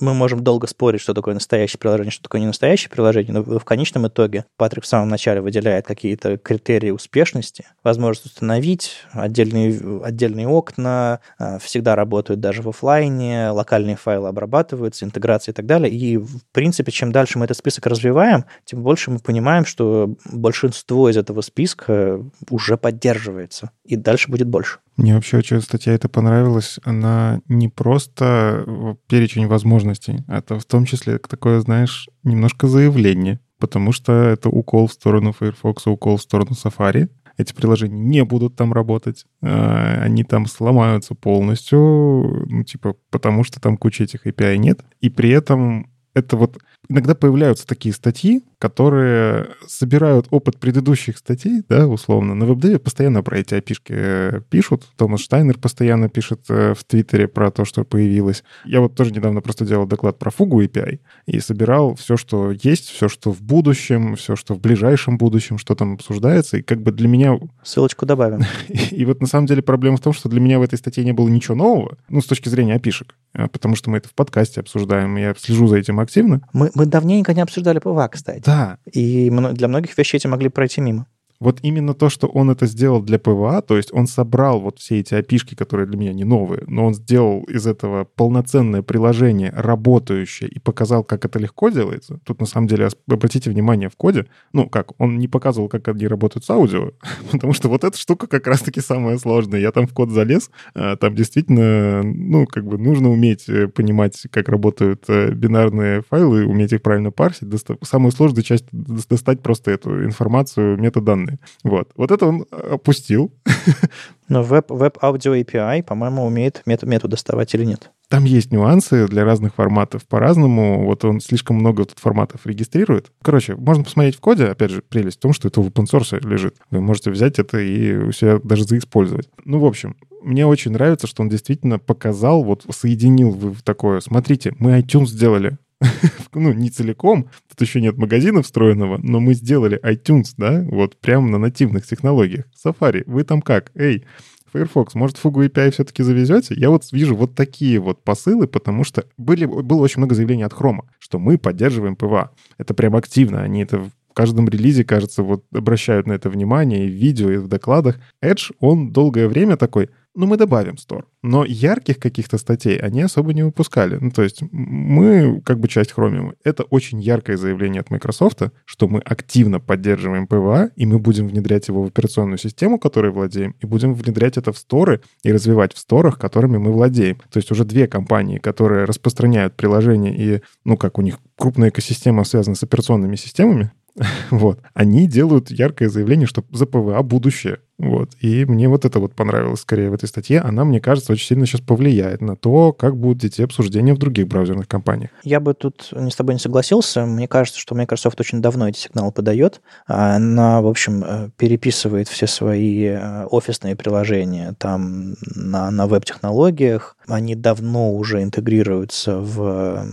мы можем долго спорить, что такое настоящее приложение, что такое не настоящее приложение, но в конечном итоге Патрик в самом начале выделяет какие-то критерии успешности, возможность установить отдельные, отдельные окна, э, всегда работают даже в офлайне, локальные файлы обрабатываются, интеграция и так далее. И, в принципе, чем дальше мы этот список развиваем, тем больше мы понимаем, что большинство из этого списка уже поддерживается, и дальше будет больше. Мне вообще очень статья эта понравилась. Она не просто перечень возможностей, это в том числе такое, знаешь, немножко заявление, потому что это укол в сторону Firefox, укол в сторону Safari. Эти приложения не будут там работать, а, они там сломаются полностью, ну, типа, потому что там куча этих API нет. И при этом это вот иногда появляются такие статьи, которые собирают опыт предыдущих статей, да, условно. На веб постоянно про эти api э, пишут. Томас Штайнер постоянно пишет э, в Твиттере про то, что появилось. Я вот тоже недавно просто делал доклад про фугу API и собирал все, что есть, все, что в будущем, все, что в ближайшем будущем, что там обсуждается. И как бы для меня... Ссылочку добавим. И вот на самом деле проблема в том, что для меня в этой статье не было ничего нового, ну, с точки зрения api э, потому что мы это в подкасте обсуждаем, я слежу за этим активно. Мы, мы давненько не обсуждали PWA, кстати. Да. И для многих вещей эти могли пройти мимо. Вот именно то, что он это сделал для PWA, то есть он собрал вот все эти API шки, которые для меня не новые, но он сделал из этого полноценное приложение, работающее, и показал, как это легко делается. Тут, на самом деле, обратите внимание, в коде, ну, как, он не показывал, как они работают с аудио, потому что вот эта штука как раз-таки самая сложная. Я там в код залез, а, там действительно, ну, как бы нужно уметь э, понимать, как работают э, бинарные файлы, уметь их правильно парсить. Самая сложная часть — достать просто эту информацию, метаданные данные. Вот. Вот это он опустил. Но веб, веб аудио API, по-моему, умеет метод, метод доставать или нет? Там есть нюансы для разных форматов по-разному. Вот он слишком много тут форматов регистрирует. Короче, можно посмотреть в коде. Опять же, прелесть в том, что это в open source лежит. Вы можете взять это и у себя даже заиспользовать. Ну, в общем, мне очень нравится, что он действительно показал, вот соединил в такое. Смотрите, мы iTunes сделали. ну, не целиком, тут еще нет магазина встроенного, но мы сделали iTunes, да, вот прямо на нативных технологиях. Safari, вы там как? Эй, Firefox, может, Fugu API все-таки завезете? Я вот вижу вот такие вот посылы, потому что были, было очень много заявлений от Chrome, что мы поддерживаем PWA. Это прям активно, они это в каждом релизе, кажется, вот обращают на это внимание и в видео, и в докладах. Edge, он долгое время такой, ну, мы добавим Store. Но ярких каких-то статей они особо не выпускали. Ну, то есть мы, как бы часть Chromium, это очень яркое заявление от Microsoft, что мы активно поддерживаем PWA, и мы будем внедрять его в операционную систему, которой владеем, и будем внедрять это в сторы и развивать в сторах, которыми мы владеем. То есть уже две компании, которые распространяют приложения и, ну, как у них крупная экосистема связана с операционными системами, вот, они делают яркое заявление, что за PWA будущее. Вот. И мне вот это вот понравилось скорее в этой статье. Она, мне кажется, очень сильно сейчас повлияет на то, как будут идти обсуждения в других браузерных компаниях. Я бы тут не с тобой не согласился. Мне кажется, что Microsoft очень давно эти сигналы подает. Она, в общем, э, переписывает все свои э, офисные приложения там на, на веб-технологиях. Они давно уже интегрируются в,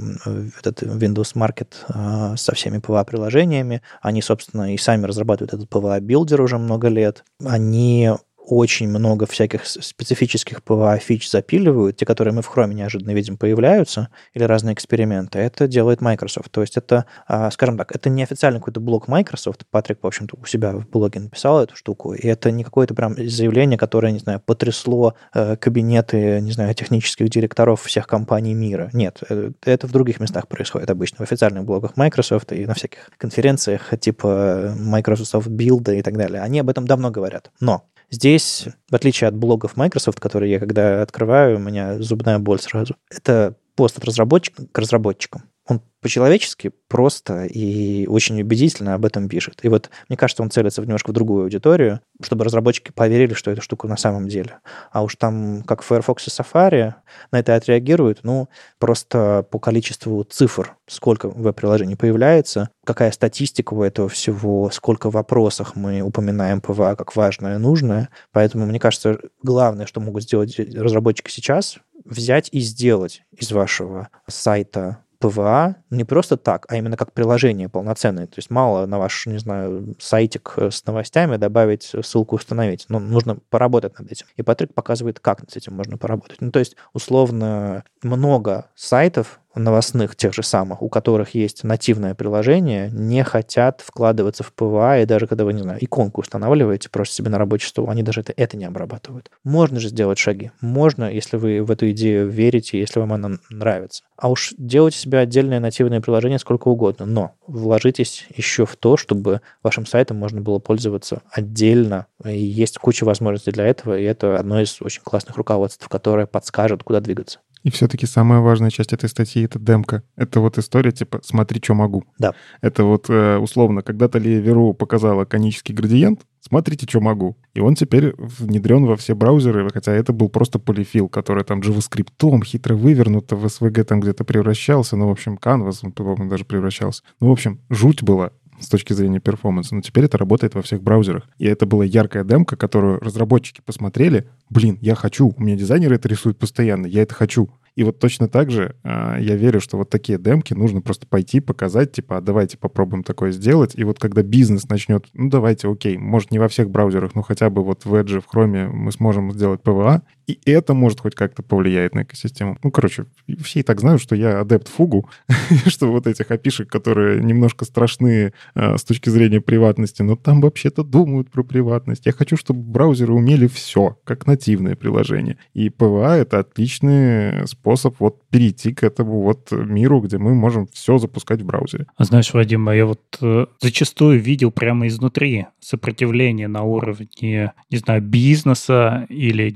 этот Windows Market э, со всеми PWA-приложениями. Они, собственно, и сами разрабатывают этот PWA Builder уже много лет. Они очень много всяких специфических PWA-фич запиливают, те, которые мы в Chrome неожиданно видим, появляются, или разные эксперименты. Это делает Microsoft. То есть это, а, скажем так, это не официальный какой-то блог Microsoft. Патрик, в общем-то, у себя в блоге написал эту штуку. И это не какое-то прям заявление, которое, не знаю, потрясло э, кабинеты, не знаю, технических директоров всех компаний мира. Нет, э, это в других местах происходит обычно, в официальных блогах Microsoft и на всяких конференциях типа Microsoft Build и так далее. Они об этом давно говорят. Но Здесь, в отличие от блогов Microsoft, которые я когда открываю, у меня зубная боль сразу. Это пост от разработчика к разработчикам. Он по-человечески просто и очень убедительно об этом пишет. И вот мне кажется, он целится немножко в другую аудиторию, чтобы разработчики поверили, что эта штука на самом деле. А уж там, как Firefox и Safari, на это отреагируют, ну, просто по количеству цифр, сколько веб-приложений появляется, какая статистика у этого всего, сколько в вопросах мы упоминаем PWA как важное и нужное. Поэтому, мне кажется, главное, что могут сделать разработчики сейчас, взять и сделать из вашего сайта PWA не просто так, а именно как приложение полноценное. То есть мало на ваш, не знаю, сайтик с новостями добавить ссылку установить. Но нужно поработать над этим. И Патрик показывает, как над этим можно поработать. Ну, то есть, условно, много сайтов новостных тех же самых, у которых есть нативное приложение, не хотят вкладываться в PWA, и даже когда вы, не знаю, иконку устанавливаете просто себе на рабочий стол, они даже это, это не обрабатывают. Можно же сделать шаги. Можно, если вы в эту идею верите, если вам она нравится. А уж делайте себе отдельное нативное приложение сколько угодно, но вложитесь еще в то, чтобы вашим сайтом можно было пользоваться отдельно. И есть куча возможностей для этого, и это одно из очень классных руководств, которое подскажет, куда двигаться. И все-таки самая важная часть этой статьи — это демка. Это вот история типа «смотри, что могу». Да. Это вот э, условно, когда-то Лия Веру показала конический градиент, смотрите, что могу. И он теперь внедрен во все браузеры, хотя это был просто полифил, который там JavaScript хитро вывернуто в SVG там где-то превращался. Ну, в общем, Canvas, по-моему, даже превращался. Ну, в общем, жуть была с точки зрения перформанса, но теперь это работает во всех браузерах. И это была яркая демка, которую разработчики посмотрели. Блин, я хочу, у меня дизайнеры это рисуют постоянно, я это хочу. И вот точно так же э, я верю, что вот такие демки нужно просто пойти, показать, типа, а давайте попробуем такое сделать. И вот когда бизнес начнет, ну давайте, окей, может не во всех браузерах, но хотя бы вот в Edge, в Chrome мы сможем сделать PVA, и это может хоть как-то повлиять на экосистему. Ну, короче, все и так знают, что я адепт фугу, что вот этих опишек, которые немножко страшны э, с точки зрения приватности, но там вообще-то думают про приватность. Я хочу, чтобы браузеры умели все, как нативное приложение. И PVA — это отличный способ вот перейти к этому вот миру, где мы можем все запускать в браузере. А знаешь, Вадим, я вот э, зачастую видел прямо изнутри сопротивление на уровне, не знаю, бизнеса или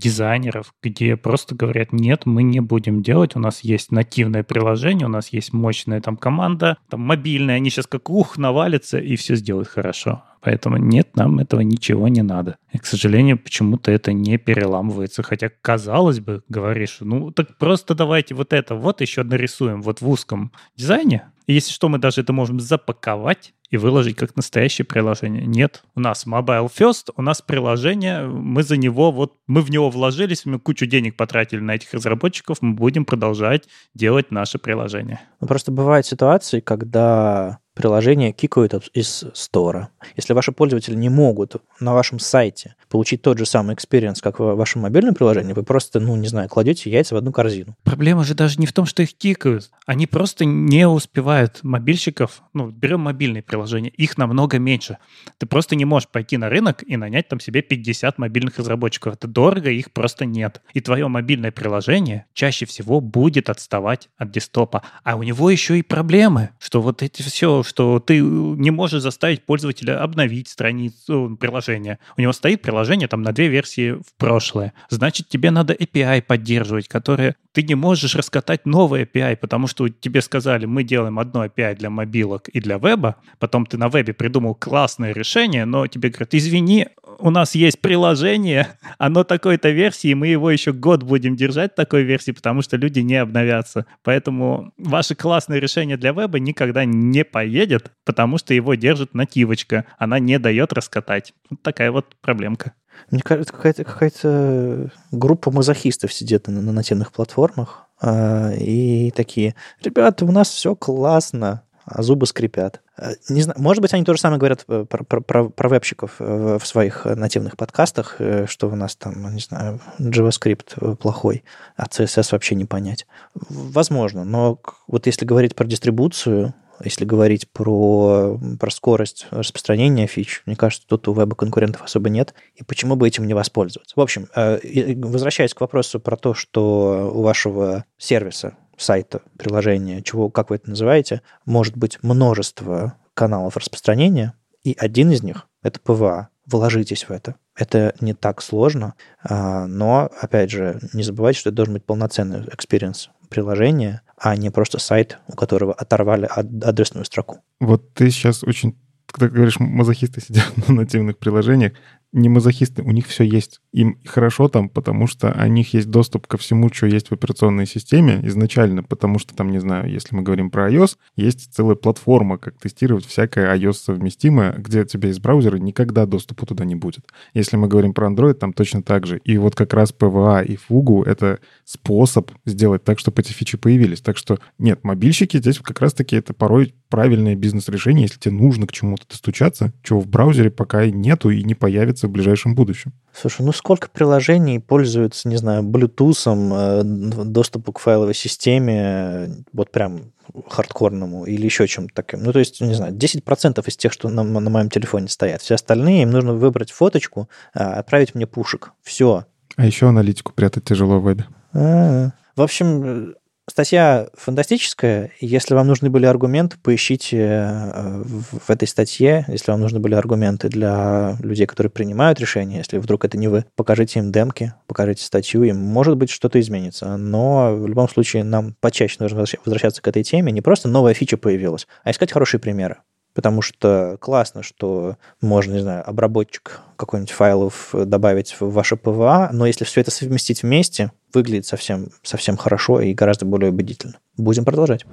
дизайнеров, где просто говорят, нет, мы не будем делать, у нас есть нативное приложение, у нас есть мощная там команда, там мобильная, они сейчас как ух навалятся и все сделают хорошо. Поэтому нет, нам этого ничего не надо. И, к сожалению, почему-то это не переламывается. Хотя, казалось бы, говоришь, ну так просто давайте вот это вот еще нарисуем вот в узком дизайне. И если что, мы даже это можем запаковать и выложить как настоящее приложение. Нет, у нас mobile first, у нас приложение, мы за него, вот мы в него вложились, мы кучу денег потратили на этих разработчиков, мы будем продолжать делать наше приложение. Ну, просто бывают ситуации, когда приложение кикают из стора. Если ваши пользователи не могут на вашем сайте получить тот же самый experience, как в вашем мобильном приложении, вы просто, ну, не знаю, кладете яйца в одну корзину. Проблема же даже не в том, что их кикают. Они просто не успевают мобильщиков. Ну, берем мобильные приложения, их намного меньше. Ты просто не можешь пойти на рынок и нанять там себе 50 мобильных разработчиков. Это дорого, их просто нет. И твое мобильное приложение чаще всего будет отставать от десктопа. А у него еще и проблемы, что вот эти все что ты не можешь заставить пользователя обновить страницу приложения. У него стоит приложение там на две версии в прошлое. Значит, тебе надо API поддерживать, которое ты не можешь раскатать новый API, потому что тебе сказали, мы делаем одно API для мобилок и для веба, потом ты на вебе придумал классное решение, но тебе говорят, извини, у нас есть приложение, оно такой-то версии, мы его еще год будем держать такой версии, потому что люди не обновятся. Поэтому ваше классное решение для веба никогда не поедет, потому что его держит нативочка. Она не дает раскатать. Вот такая вот проблемка. Мне кажется, какая-то какая группа мазохистов сидит на, на нативных платформах э, и такие, ребята, у нас все классно, а зубы скрипят. А, не знаю, может быть, они то же самое говорят э, про, про, про, про вебщиков в своих нативных подкастах, э, что у нас там, не знаю, JavaScript плохой, а CSS вообще не понять. Возможно, но вот если говорить про дистрибуцию, если говорить про, про скорость распространения фич, мне кажется, тут у веба конкурентов особо нет, и почему бы этим не воспользоваться. В общем, э, возвращаясь к вопросу про то, что у вашего сервиса, сайта, приложения, чего, как вы это называете, может быть множество каналов распространения, и один из них — это PWA. Вложитесь в это. Это не так сложно, а, но, опять же, не забывайте, что это должен быть полноценный experience приложения, а не просто сайт, у которого оторвали адресную строку. Вот ты сейчас очень когда говоришь, мазохисты сидят на нативных приложениях, не мазохисты, у них все есть. Им хорошо там, потому что у них есть доступ ко всему, что есть в операционной системе изначально, потому что там, не знаю, если мы говорим про iOS, есть целая платформа, как тестировать всякое iOS совместимое, где у тебя из браузера никогда доступа туда не будет. Если мы говорим про Android, там точно так же. И вот как раз PVA и Fugu — это способ сделать так, чтобы эти фичи появились. Так что нет, мобильщики здесь как раз-таки это порой правильное бизнес-решение, если тебе нужно к чему-то достучаться, чего в браузере пока нету и не появится в ближайшем будущем. Слушай, ну сколько приложений пользуются, не знаю, Bluetooth, э, доступу к файловой системе, вот прям хардкорному или еще чем-то таким. Ну, то есть, не знаю, 10% из тех, что на, на моем телефоне стоят. Все остальные, им нужно выбрать фоточку, а, отправить мне пушек. Все. А еще аналитику прятать тяжело в вебе. А-а-а. В общем, Статья фантастическая. Если вам нужны были аргументы, поищите э, в этой статье. Если вам нужны были аргументы для людей, которые принимают решения, если вдруг это не вы, покажите им демки, покажите статью, и может быть что-то изменится. Но в любом случае нам почаще нужно возвращаться к этой теме. Не просто новая фича появилась, а искать хорошие примеры. Потому что классно, что можно, не знаю, обработчик какой-нибудь файлов добавить в ваше PWA, но если все это совместить вместе, выглядит совсем, совсем хорошо и гораздо более убедительно. Будем продолжать.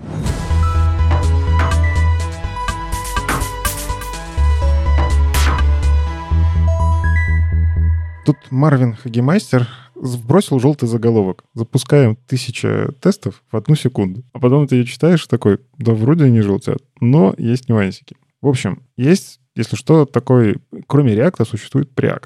Тут Марвин Хагемайстер вбросил желтый заголовок. Запускаем тысяча тестов в одну секунду. А потом ты ее читаешь такой, да вроде они желтят, но есть нюансики. В общем, есть, если что, такой, кроме реакта существует Preact.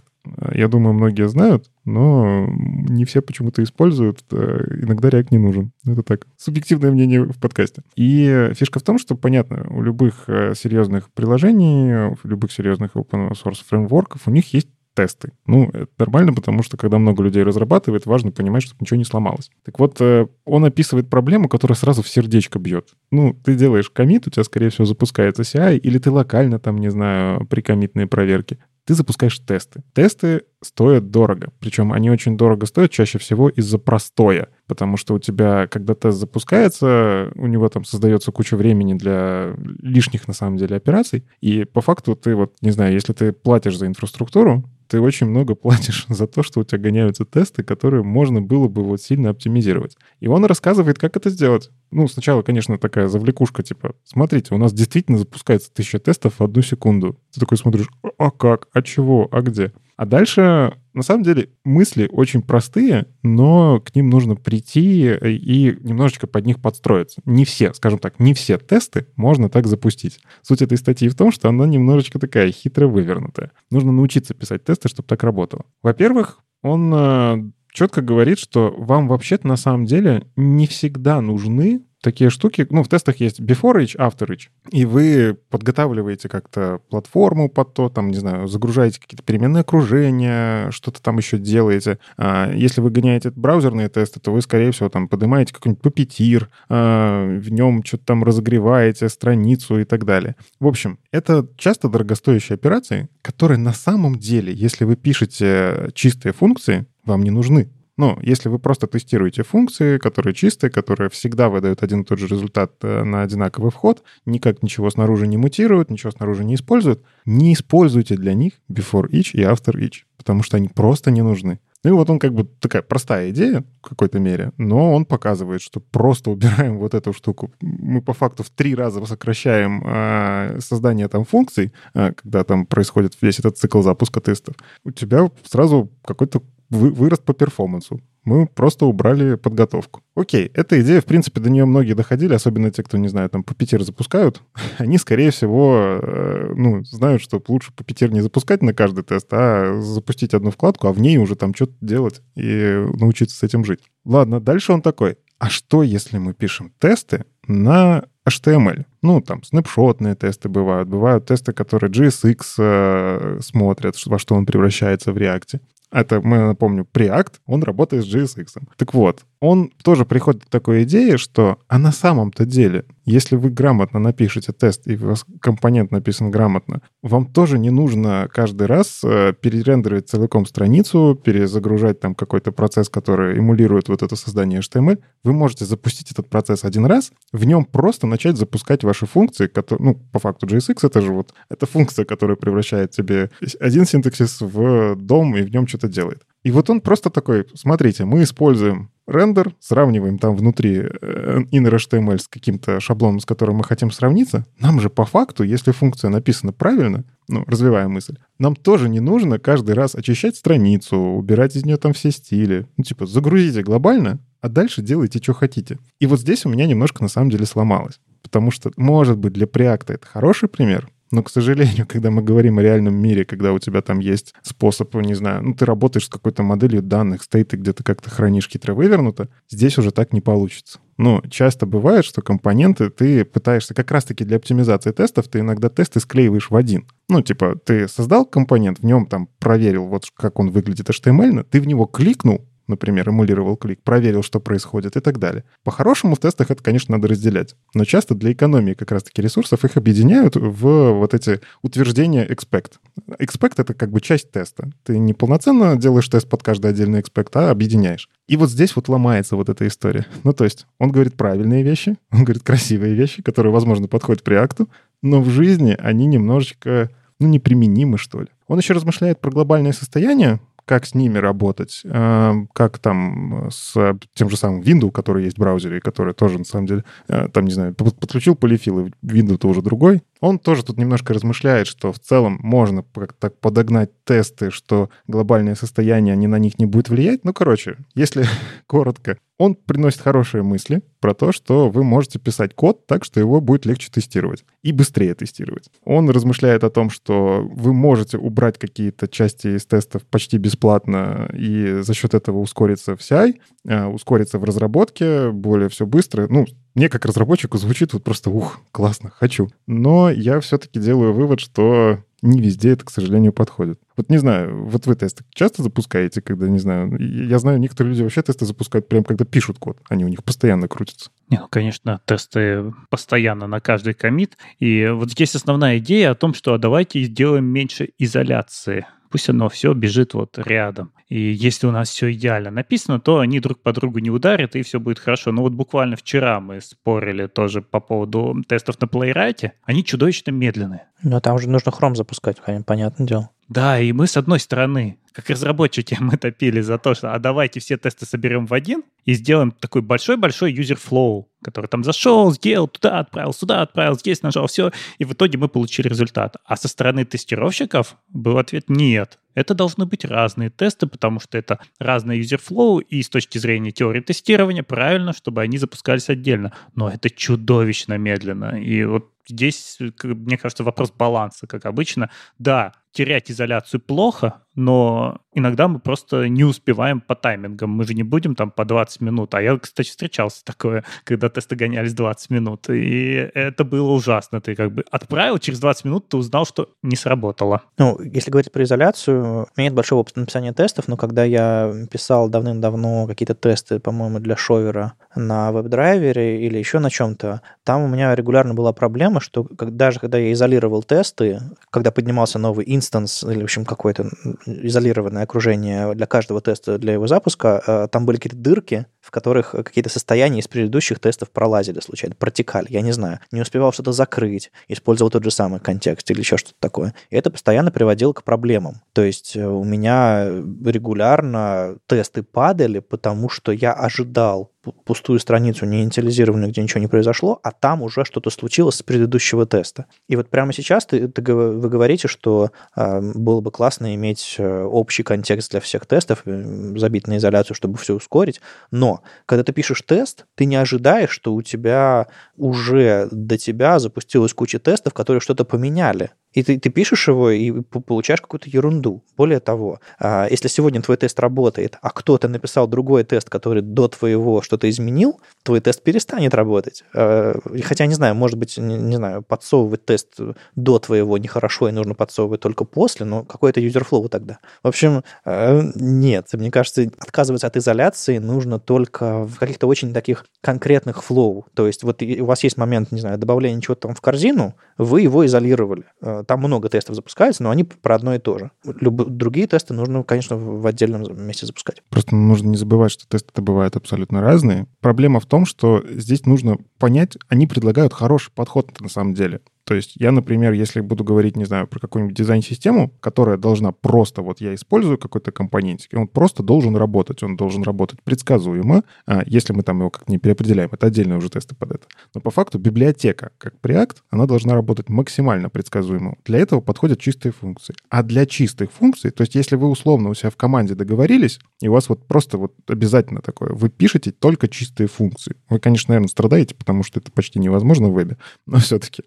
Я думаю, многие знают, но не все почему-то используют. Э, иногда React не нужен. Это так, субъективное мнение в подкасте. И фишка в том, что, понятно, у любых э, серьезных приложений, у любых серьезных open source фреймворков у них есть тесты. Ну, это нормально, потому что когда много людей разрабатывает, важно понимать, чтобы ничего не сломалось. Так вот, э, он описывает проблему, которая сразу в сердечко бьет. Ну, ты делаешь комит, у тебя, скорее всего, запускается CI, или ты локально там, не знаю, при комитные проверки ты запускаешь тесты. Тесты стоят дорого. Причем они очень дорого стоят чаще всего из-за простоя. Потому что у тебя, когда тест запускается, у него там создается куча времени для лишних, на самом деле, операций. И по факту ты вот, не знаю, если ты платишь за инфраструктуру, ты очень много платишь за то, что у тебя гоняются тесты, которые можно было бы вот сильно оптимизировать. И он рассказывает, как это сделать. Ну, сначала, конечно, такая завлекушка, типа, смотрите, у нас действительно запускается тысяча тестов в одну секунду. Ты такой смотришь, а как, а чего, а где? А дальше, на самом деле, мысли очень простые, но к ним нужно прийти и немножечко под них подстроиться. Не все, скажем так, не все тесты можно так запустить. Суть этой статьи в том, что она немножечко такая хитро вывернутая. Нужно научиться писать тесты, чтобы так работало. Во-первых, он э, четко говорит, что вам вообще-то на самом деле не всегда нужны такие штуки, ну, в тестах есть before each, after each, и вы подготавливаете как-то платформу под то, там, не знаю, загружаете какие-то переменные окружения, что-то там еще делаете. А если вы гоняете браузерные тесты, то вы, скорее всего, там, поднимаете какой-нибудь папетир, а, в нем что-то там разогреваете, страницу и так далее. В общем, это часто дорогостоящие операции, которые на самом деле, если вы пишете чистые функции, вам не нужны. Ну, если вы просто тестируете функции, которые чистые, которые всегда выдают один и тот же результат э, на одинаковый вход, никак ничего снаружи не мутируют, ничего снаружи не используют, не используйте для них before each и after each, потому что они просто не нужны. Ну и вот он как бы такая простая идея в какой-то мере, но он показывает, что просто убираем вот эту штуку. Мы по факту в три раза сокращаем э, создание там функций, э, когда там происходит весь этот цикл запуска тестов. У тебя сразу какой-то вырост по перформансу. Мы просто убрали подготовку. Окей, эта идея, в принципе, до нее многие доходили, особенно те, кто, не знаю, там Puppeteer запускают. Они, скорее всего, э, ну, знают, что лучше Puppeteer не запускать на каждый тест, а запустить одну вкладку, а в ней уже там что-то делать и научиться с этим жить. Ладно, дальше он такой. А что, если мы пишем тесты на HTML? Ну, там, снапшотные тесты бывают. Бывают тесты, которые JSX э, смотрят, во что он превращается в React. Это, мы напомню, Preact, он работает с JSX. Так вот, он тоже приходит к такой идее, что а на самом-то деле, если вы грамотно напишете тест, и у вас компонент написан грамотно, вам тоже не нужно каждый раз э, перерендерить целиком страницу, перезагружать там какой-то процесс, который эмулирует вот это создание HTML. Вы можете запустить этот процесс один раз, в нем просто начать запускать ваши функции, которые, ну, по факту JSX это же вот, это функция, которая превращает тебе один синтаксис в дом и в нем что-то делает. И вот он просто такой, смотрите, мы используем рендер, сравниваем там внутри э, inner HTML с каким-то шаблоном, с которым мы хотим сравниться. Нам же по факту, если функция написана правильно, ну, развивая мысль, нам тоже не нужно каждый раз очищать страницу, убирать из нее там все стили. Ну, типа, загрузите глобально, а дальше делайте, что хотите. И вот здесь у меня немножко на самом деле сломалось. Потому что, может быть, для Preact это хороший пример, но, к сожалению, когда мы говорим о реальном мире, когда у тебя там есть способ, не знаю, ну, ты работаешь с какой-то моделью данных, стейты где-то как-то хранишь хитро вывернуто, здесь уже так не получится. Но часто бывает, что компоненты ты пытаешься как раз-таки для оптимизации тестов, ты иногда тесты склеиваешь в один. Ну, типа, ты создал компонент, в нем там проверил, вот как он выглядит HTML, ты в него кликнул, например, эмулировал клик, проверил, что происходит и так далее. По-хорошему в тестах это, конечно, надо разделять. Но часто для экономии как раз-таки ресурсов их объединяют в вот эти утверждения expect. Expect — это как бы часть теста. Ты не полноценно делаешь тест под каждый отдельный expect, а объединяешь. И вот здесь вот ломается вот эта история. Ну, то есть он говорит правильные вещи, он говорит красивые вещи, которые, возможно, подходят при акту, но в жизни они немножечко, ну, неприменимы, что ли. Он еще размышляет про глобальное состояние, как с ними работать, э, как там с тем же самым Windows, который есть в браузере, который тоже, на самом деле, э, там, не знаю, подключил полифил, и Windows-то уже другой. Он тоже тут немножко размышляет, что в целом можно так подогнать тесты, что глобальное состояние, они на них не будет влиять. Ну, короче, если коротко, он приносит хорошие мысли про то, что вы можете писать код так, что его будет легче тестировать и быстрее тестировать. Он размышляет о том, что вы можете убрать какие-то части из тестов почти бесплатно и за счет этого ускориться в CI, э, ускориться в разработке, более все быстро. Ну, мне как разработчику звучит вот просто ух, классно, хочу. Но я все-таки делаю вывод, что не везде это, к сожалению, подходит. Вот не знаю, вот вы тесты часто запускаете, когда, не знаю, я знаю, некоторые люди вообще тесты запускают прямо когда пишут код, они у них постоянно крутятся. Не, ну, конечно, тесты постоянно на каждый комит. И вот здесь основная идея о том, что а давайте сделаем меньше изоляции пусть оно все бежит вот рядом. И если у нас все идеально написано, то они друг по другу не ударят, и все будет хорошо. Но вот буквально вчера мы спорили тоже по поводу тестов на Playwright. Они чудовищно медленные. Но там уже нужно хром запускать, понятное дело. Да, и мы с одной стороны, как разработчики, мы топили за то, что а давайте все тесты соберем в один и сделаем такой большой-большой user flow, который там зашел, сделал, туда отправил, сюда отправил, здесь нажал, все, и в итоге мы получили результат. А со стороны тестировщиков был ответ «нет». Это должны быть разные тесты, потому что это разный user flow, и с точки зрения теории тестирования правильно, чтобы они запускались отдельно. Но это чудовищно медленно. И вот здесь, мне кажется, вопрос баланса, как обычно. Да, терять изоляцию плохо, но иногда мы просто не успеваем по таймингам. Мы же не будем там по 20 минут. А я, кстати, встречался такое, когда тесты гонялись 20 минут. И это было ужасно. Ты как бы отправил, через 20 минут ты узнал, что не сработало. Ну, если говорить про изоляцию, у меня нет большого опыта написания тестов, но когда я писал давным-давно какие-то тесты, по-моему, для шовера на веб-драйвере или еще на чем-то, там у меня регулярно была проблема, что даже когда я изолировал тесты, когда поднимался новый инстанс или, в общем, какое-то изолированное окружение для каждого теста, для его запуска, э, там были какие-то дырки, в которых какие-то состояния из предыдущих тестов пролазили случайно, протекали, я не знаю. Не успевал что-то закрыть, использовал тот же самый контекст или еще что-то такое. И это постоянно приводило к проблемам. То есть э, у меня регулярно тесты падали, потому что я ожидал пустую страницу, не инициализированную, где ничего не произошло, а там уже что-то случилось с предыдущего теста. И вот прямо сейчас ты, ты, вы говорите, что э, было бы классно иметь э, общий контекст для всех тестов, э, забить на изоляцию, чтобы все ускорить. Но когда ты пишешь тест, ты не ожидаешь, что у тебя уже до тебя запустилась куча тестов, которые что-то поменяли. И ты, ты пишешь его и получаешь какую-то ерунду. Более того, а, если сегодня твой тест работает, а кто-то написал другой тест, который до твоего что-то изменил, твой тест перестанет работать. А, хотя, не знаю, может быть, не, знаю, подсовывать тест до твоего нехорошо, и нужно подсовывать только после, но какой-то user flow тогда. В общем, а, нет, мне кажется, отказываться от изоляции нужно только в каких-то очень таких конкретных flow. То есть вот у вас есть момент, не знаю, добавления чего-то там в корзину, вы его изолировали там много тестов запускается, но они про одно и то же. Люб... Другие тесты нужно, конечно, в отдельном месте запускать. Просто нужно не забывать, что тесты бывают абсолютно разные. Проблема в том, что здесь нужно понять, они предлагают хороший подход на самом деле. То есть я, например, если буду говорить, не знаю, про какую-нибудь дизайн-систему, которая должна просто, вот я использую какой-то компонентик, и он просто должен работать, он должен работать предсказуемо, а если мы там его как-то не переопределяем, это отдельные уже тесты под это. Но по факту библиотека, как Preact, она должна работать максимально предсказуемо. Для этого подходят чистые функции. А для чистых функций, то есть если вы условно у себя в команде договорились, и у вас вот просто вот обязательно такое, вы пишете только чистые функции. Вы, конечно, наверное, страдаете, потому что это почти невозможно в вебе, но все-таки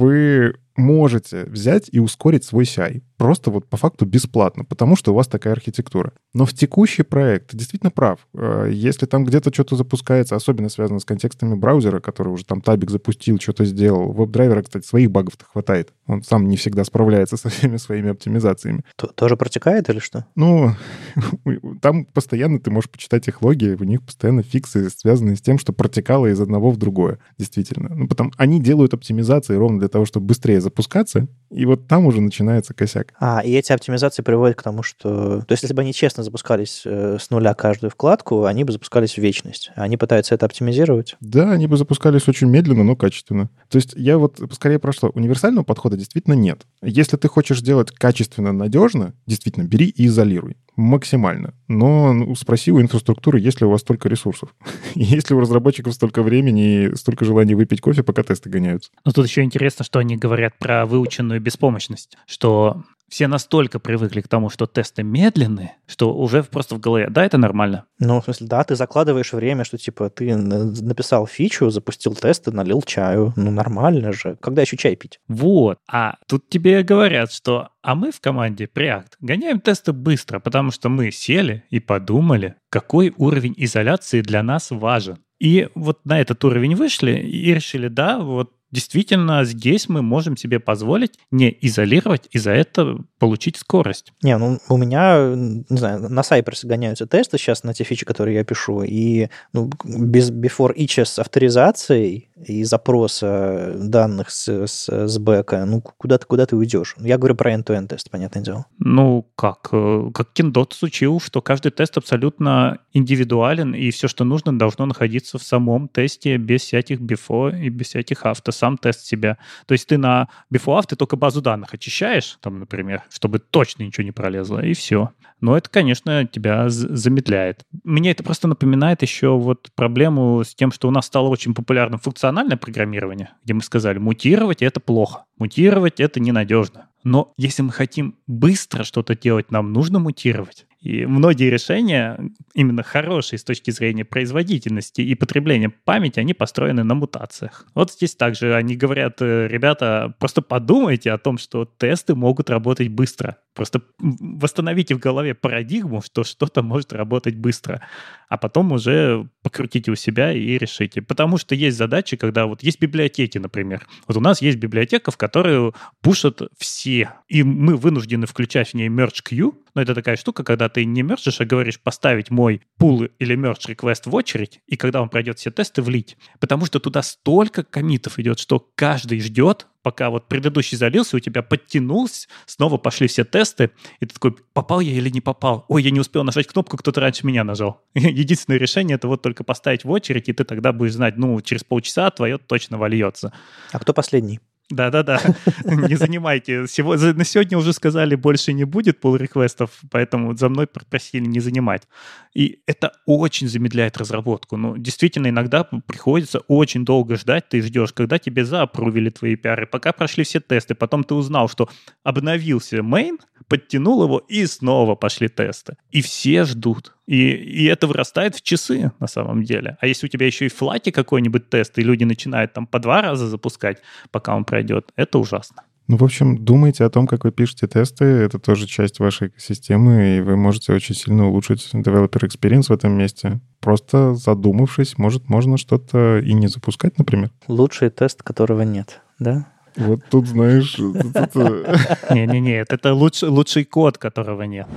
вы можете взять и ускорить свой CI. Просто вот по факту бесплатно, потому что у вас такая архитектура. Но в текущий проект ты действительно прав. Э, если там где-то что-то запускается, особенно связано с контекстами браузера, который уже там табик запустил, что-то сделал, веб-драйвера, кстати, своих багов-то хватает. Он сам не всегда справляется со всеми своими оптимизациями. Тоже протекает или что? Ну, там постоянно ты можешь почитать их логи, у них постоянно фиксы, связанные с тем, что протекало из одного в другое, действительно. Ну, потом они делают оптимизации ровно для того, чтобы быстрее запускаться, и вот там уже начинается косяк. А, и эти оптимизации приводят к тому, что... То есть, если бы они честно запускались э, с нуля каждую вкладку, они бы запускались в вечность. Они пытаются это оптимизировать? Да, они бы запускались очень медленно, но качественно. То есть, я вот скорее прошло. Универсального подхода действительно нет. Если ты хочешь сделать качественно, надежно, действительно, бери и изолируй максимально. Но ну, спроси у инфраструктуры, есть ли у вас столько ресурсов. есть ли у разработчиков столько времени и столько желания выпить кофе, пока тесты гоняются. Ну, тут еще интересно, что они говорят про выученную беспомощность, что все настолько привыкли к тому, что тесты медленные, что уже просто в голове, да, это нормально. Ну, в смысле, да, ты закладываешь время, что, типа, ты написал фичу, запустил тесты, налил чаю. Ну, нормально же. Когда еще чай пить? Вот. А тут тебе говорят, что а мы в команде Preact гоняем тесты быстро, потому что мы сели и подумали, какой уровень изоляции для нас важен. И вот на этот уровень вышли и решили, да, вот действительно здесь мы можем себе позволить не изолировать и за это получить скорость. Не, ну у меня, не знаю, на Cypress гоняются тесты сейчас на те фичи, которые я пишу, и ну, без before each с авторизацией и запроса данных с, с, с бэка, ну куда ты, куда ты уйдешь? Я говорю про end-to-end тест, понятное дело. Ну как? Э, как Kindot учил, что каждый тест абсолютно индивидуален, и все, что нужно, должно находиться в самом тесте без всяких before и без всяких авто сам тест себя. То есть ты на before ты только базу данных очищаешь, там, например, чтобы точно ничего не пролезло, и все. Но это, конечно, тебя замедляет. Мне это просто напоминает еще вот проблему с тем, что у нас стало очень популярным функциональное программирование, где мы сказали, мутировать — это плохо, мутировать — это ненадежно. Но если мы хотим быстро что-то делать, нам нужно мутировать. И многие решения, именно хорошие с точки зрения производительности и потребления памяти, они построены на мутациях. Вот здесь также они говорят, э, ребята, просто подумайте о том, что тесты могут работать быстро. Просто восстановите в голове парадигму, что что-то может работать быстро, а потом уже покрутите у себя и решите. Потому что есть задачи, когда вот есть библиотеки, например. Вот у нас есть библиотека, в которую пушат все, и мы вынуждены включать в ней merge queue, но это такая штука, когда ты не мержишь, а говоришь поставить мой пул или merge request в очередь, и когда он пройдет все тесты, влить. Потому что туда столько комитов идет, что каждый ждет, пока вот предыдущий залился, у тебя подтянулся, снова пошли все тесты, и ты такой, попал я или не попал? Ой, я не успел нажать кнопку, кто-то раньше меня нажал. Единственное решение — это вот только поставить в очередь, и ты тогда будешь знать, ну, через полчаса твое точно вольется. А кто последний? Да-да-да, не занимайте. На сегодня уже сказали, больше не будет pull реквестов поэтому за мной попросили не занимать. И это очень замедляет разработку. Ну, действительно, иногда приходится очень долго ждать, ты ждешь, когда тебе заапрувили твои пиары, пока прошли все тесты, потом ты узнал, что обновился main, подтянул его, и снова пошли тесты. И все ждут. И, и это вырастает в часы на самом деле. А если у тебя еще и в флате какой-нибудь тест, и люди начинают там по два раза запускать, пока он пройдет, это ужасно. Ну, в общем, думайте о том, как вы пишете тесты. Это тоже часть вашей экосистемы, и вы можете очень сильно улучшить developer experience в этом месте. Просто задумавшись, может, можно что-то и не запускать, например. Лучший тест, которого нет, да? Вот тут, знаешь... Не-не-не, это лучший код, которого нет.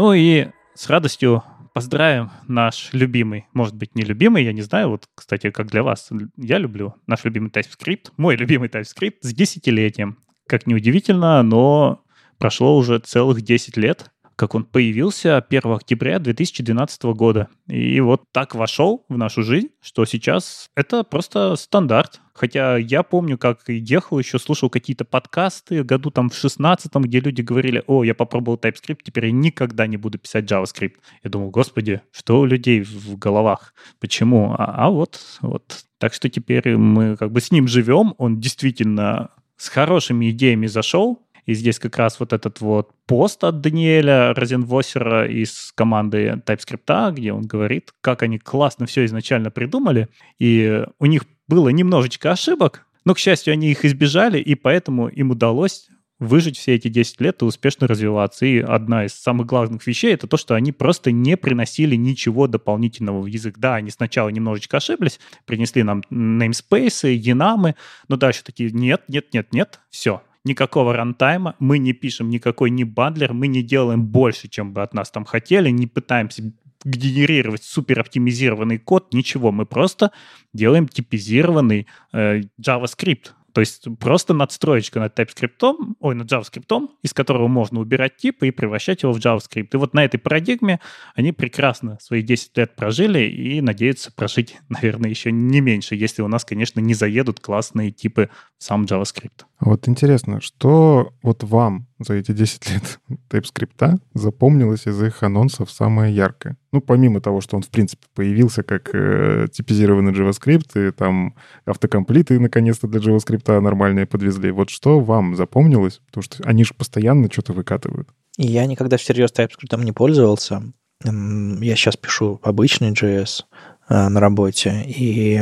Ну и с радостью поздравим наш любимый, может быть, не любимый, я не знаю, вот, кстати, как для вас, я люблю наш любимый TypeScript, мой любимый TypeScript с десятилетием. Как неудивительно, но прошло уже целых 10 лет, как он появился 1 октября 2012 года. И вот так вошел в нашу жизнь, что сейчас это просто стандарт. Хотя я помню, как ехал, еще слушал какие-то подкасты году там в 16 где люди говорили, о, я попробовал TypeScript, теперь я никогда не буду писать JavaScript. Я думал, господи, что у людей в головах? Почему? А, а вот, вот. Так что теперь мы как бы с ним живем, он действительно с хорошими идеями зашел, и здесь как раз вот этот вот пост от Даниэля Розенвосера из команды TypeScript, где он говорит, как они классно все изначально придумали, и у них было немножечко ошибок, но, к счастью, они их избежали, и поэтому им удалось выжить все эти 10 лет и успешно развиваться. И одна из самых главных вещей — это то, что они просто не приносили ничего дополнительного в язык. Да, они сначала немножечко ошиблись, принесли нам namespace, янамы, но дальше такие «нет, нет, нет, нет, все, никакого рантайма, мы не пишем никакой не бандлер, мы не делаем больше, чем бы от нас там хотели, не пытаемся генерировать супер оптимизированный код, ничего, мы просто делаем типизированный э, JavaScript, то есть просто надстроечка над TypeScript, ой, над JavaScript, из которого можно убирать типы и превращать его в JavaScript. И вот на этой парадигме они прекрасно свои 10 лет прожили и надеются прожить, наверное, еще не меньше, если у нас, конечно, не заедут классные типы в сам JavaScript. Вот интересно, что вот вам за эти 10 лет TypeScript запомнилось из их анонсов самое яркое? Ну, помимо того, что он, в принципе, появился как э, типизированный JavaScript, и там автокомплиты наконец-то для JavaScript нормальные подвезли. Вот что вам запомнилось? Потому что они же постоянно что-то выкатывают. Я никогда всерьез TypeScript не пользовался. Я сейчас пишу обычный JS э, на работе, и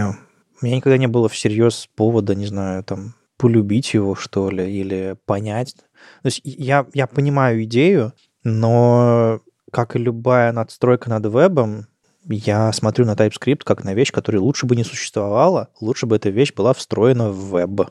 у меня никогда не было всерьез повода, не знаю, там, полюбить его, что ли, или понять. То есть я, я понимаю идею, но как и любая надстройка над вебом, я смотрю на TypeScript как на вещь, которая лучше бы не существовала, лучше бы эта вещь была встроена в веб.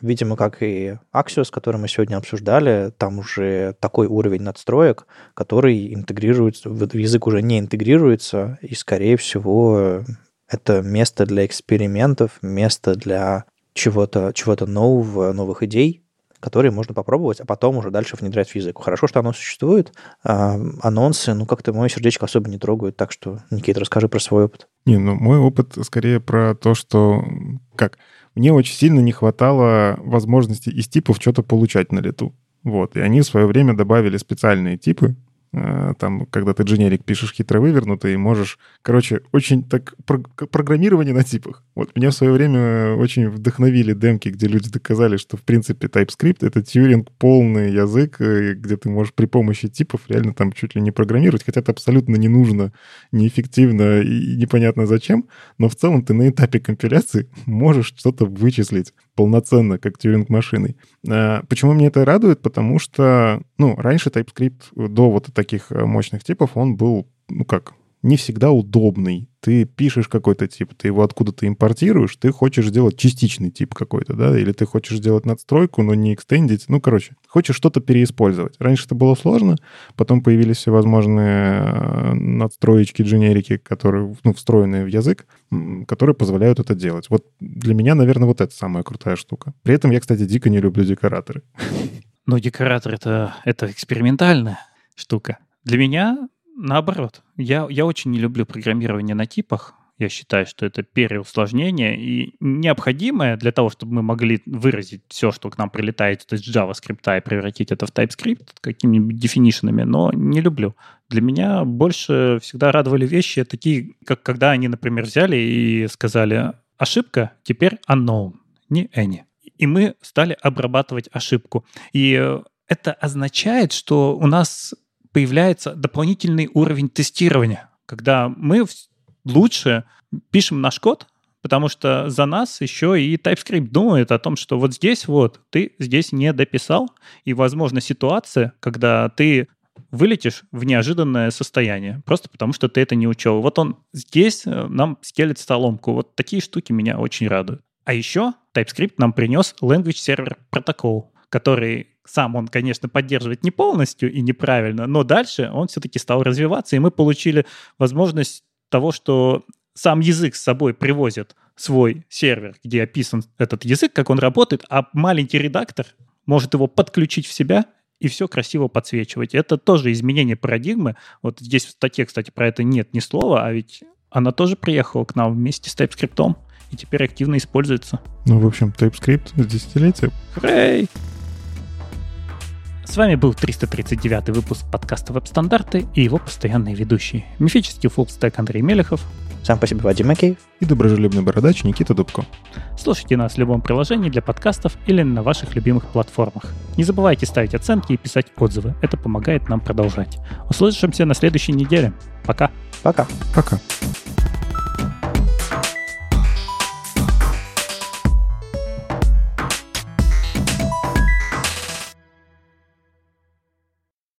Видимо, как и Axios, который мы сегодня обсуждали, там уже такой уровень надстроек, который интегрируется, в язык уже не интегрируется, и, скорее всего, это место для экспериментов, место для чего-то чего нового, новых идей, которые можно попробовать, а потом уже дальше внедрять в язык. Хорошо, что оно существует. А, анонсы, ну, как-то мое сердечко особо не трогают, так что, Никита, расскажи про свой опыт. Не, ну, мой опыт скорее про то, что... Как? Мне очень сильно не хватало возможности из типов что-то получать на лету. Вот. И они в свое время добавили специальные типы, там, когда ты дженерик пишешь хитро вывернутый, можешь... Короче, очень так... Программирование на типах. Вот меня в свое время очень вдохновили демки, где люди доказали, что, в принципе, TypeScript — это тьюринг полный язык, э, где ты можешь при помощи типов реально там чуть ли не программировать, хотя это абсолютно не нужно, неэффективно и непонятно зачем, но в целом ты на этапе компиляции можешь что-то вычислить полноценно, как тьюринг машиной. А, почему мне это радует? Потому что, ну, раньше TypeScript до вот таких э, мощных типов, он был, ну как, не всегда удобный. Ты пишешь какой-то тип, ты его откуда-то импортируешь, ты хочешь сделать частичный тип какой-то, да, или ты хочешь сделать надстройку, но не экстендить, ну, короче, хочешь что-то переиспользовать. Раньше это было сложно, потом появились всевозможные э, надстроечки, дженерики, которые, ну, встроенные в язык, которые позволяют это делать. Вот для меня, наверное, вот это самая крутая штука. При этом я, кстати, дико не люблю декораторы. Ну, декоратор это, это экспериментальная штука. Для меня наоборот. Я, я очень не люблю программирование на типах. Я считаю, что это переусложнение и необходимое для того, чтобы мы могли выразить все, что к нам прилетает из JavaScript и превратить это в TypeScript какими-нибудь дефинишенами, но не люблю. Для меня больше всегда радовали вещи такие, как когда они, например, взяли и сказали «ошибка теперь unknown, не any». И мы стали обрабатывать ошибку. И это означает, что у нас появляется дополнительный уровень тестирования, когда мы лучше пишем наш код, потому что за нас еще и TypeScript думает о том, что вот здесь вот ты здесь не дописал, и, возможно, ситуация, когда ты вылетишь в неожиданное состояние, просто потому что ты это не учел. Вот он здесь э, нам стелит столомку. Вот такие штуки меня очень радуют. А еще TypeScript нам принес Language Server Protocol, который сам он, конечно, поддерживает не полностью и неправильно, но дальше он все-таки стал развиваться, и мы получили возможность того, что сам язык с собой привозит свой сервер, где описан этот язык, как он работает, а маленький редактор может его подключить в себя и все красиво подсвечивать. Это тоже изменение парадигмы. Вот здесь в статье, кстати, про это нет ни слова, а ведь она тоже приехала к нам вместе с TypeScript и теперь активно используется. Ну, в общем, TypeScript с десятилетия. Хрей! С вами был 339 выпуск подкаста «Веб-стандарты» и его постоянные ведущие. Мифический фуллстек Андрей Мелехов. Сам по себе Вадим Макеев. И доброжелюбный бородач Никита Дубко. Слушайте нас в любом приложении для подкастов или на ваших любимых платформах. Не забывайте ставить оценки и писать отзывы. Это помогает нам продолжать. Услышимся на следующей неделе. Пока. Пока. Пока.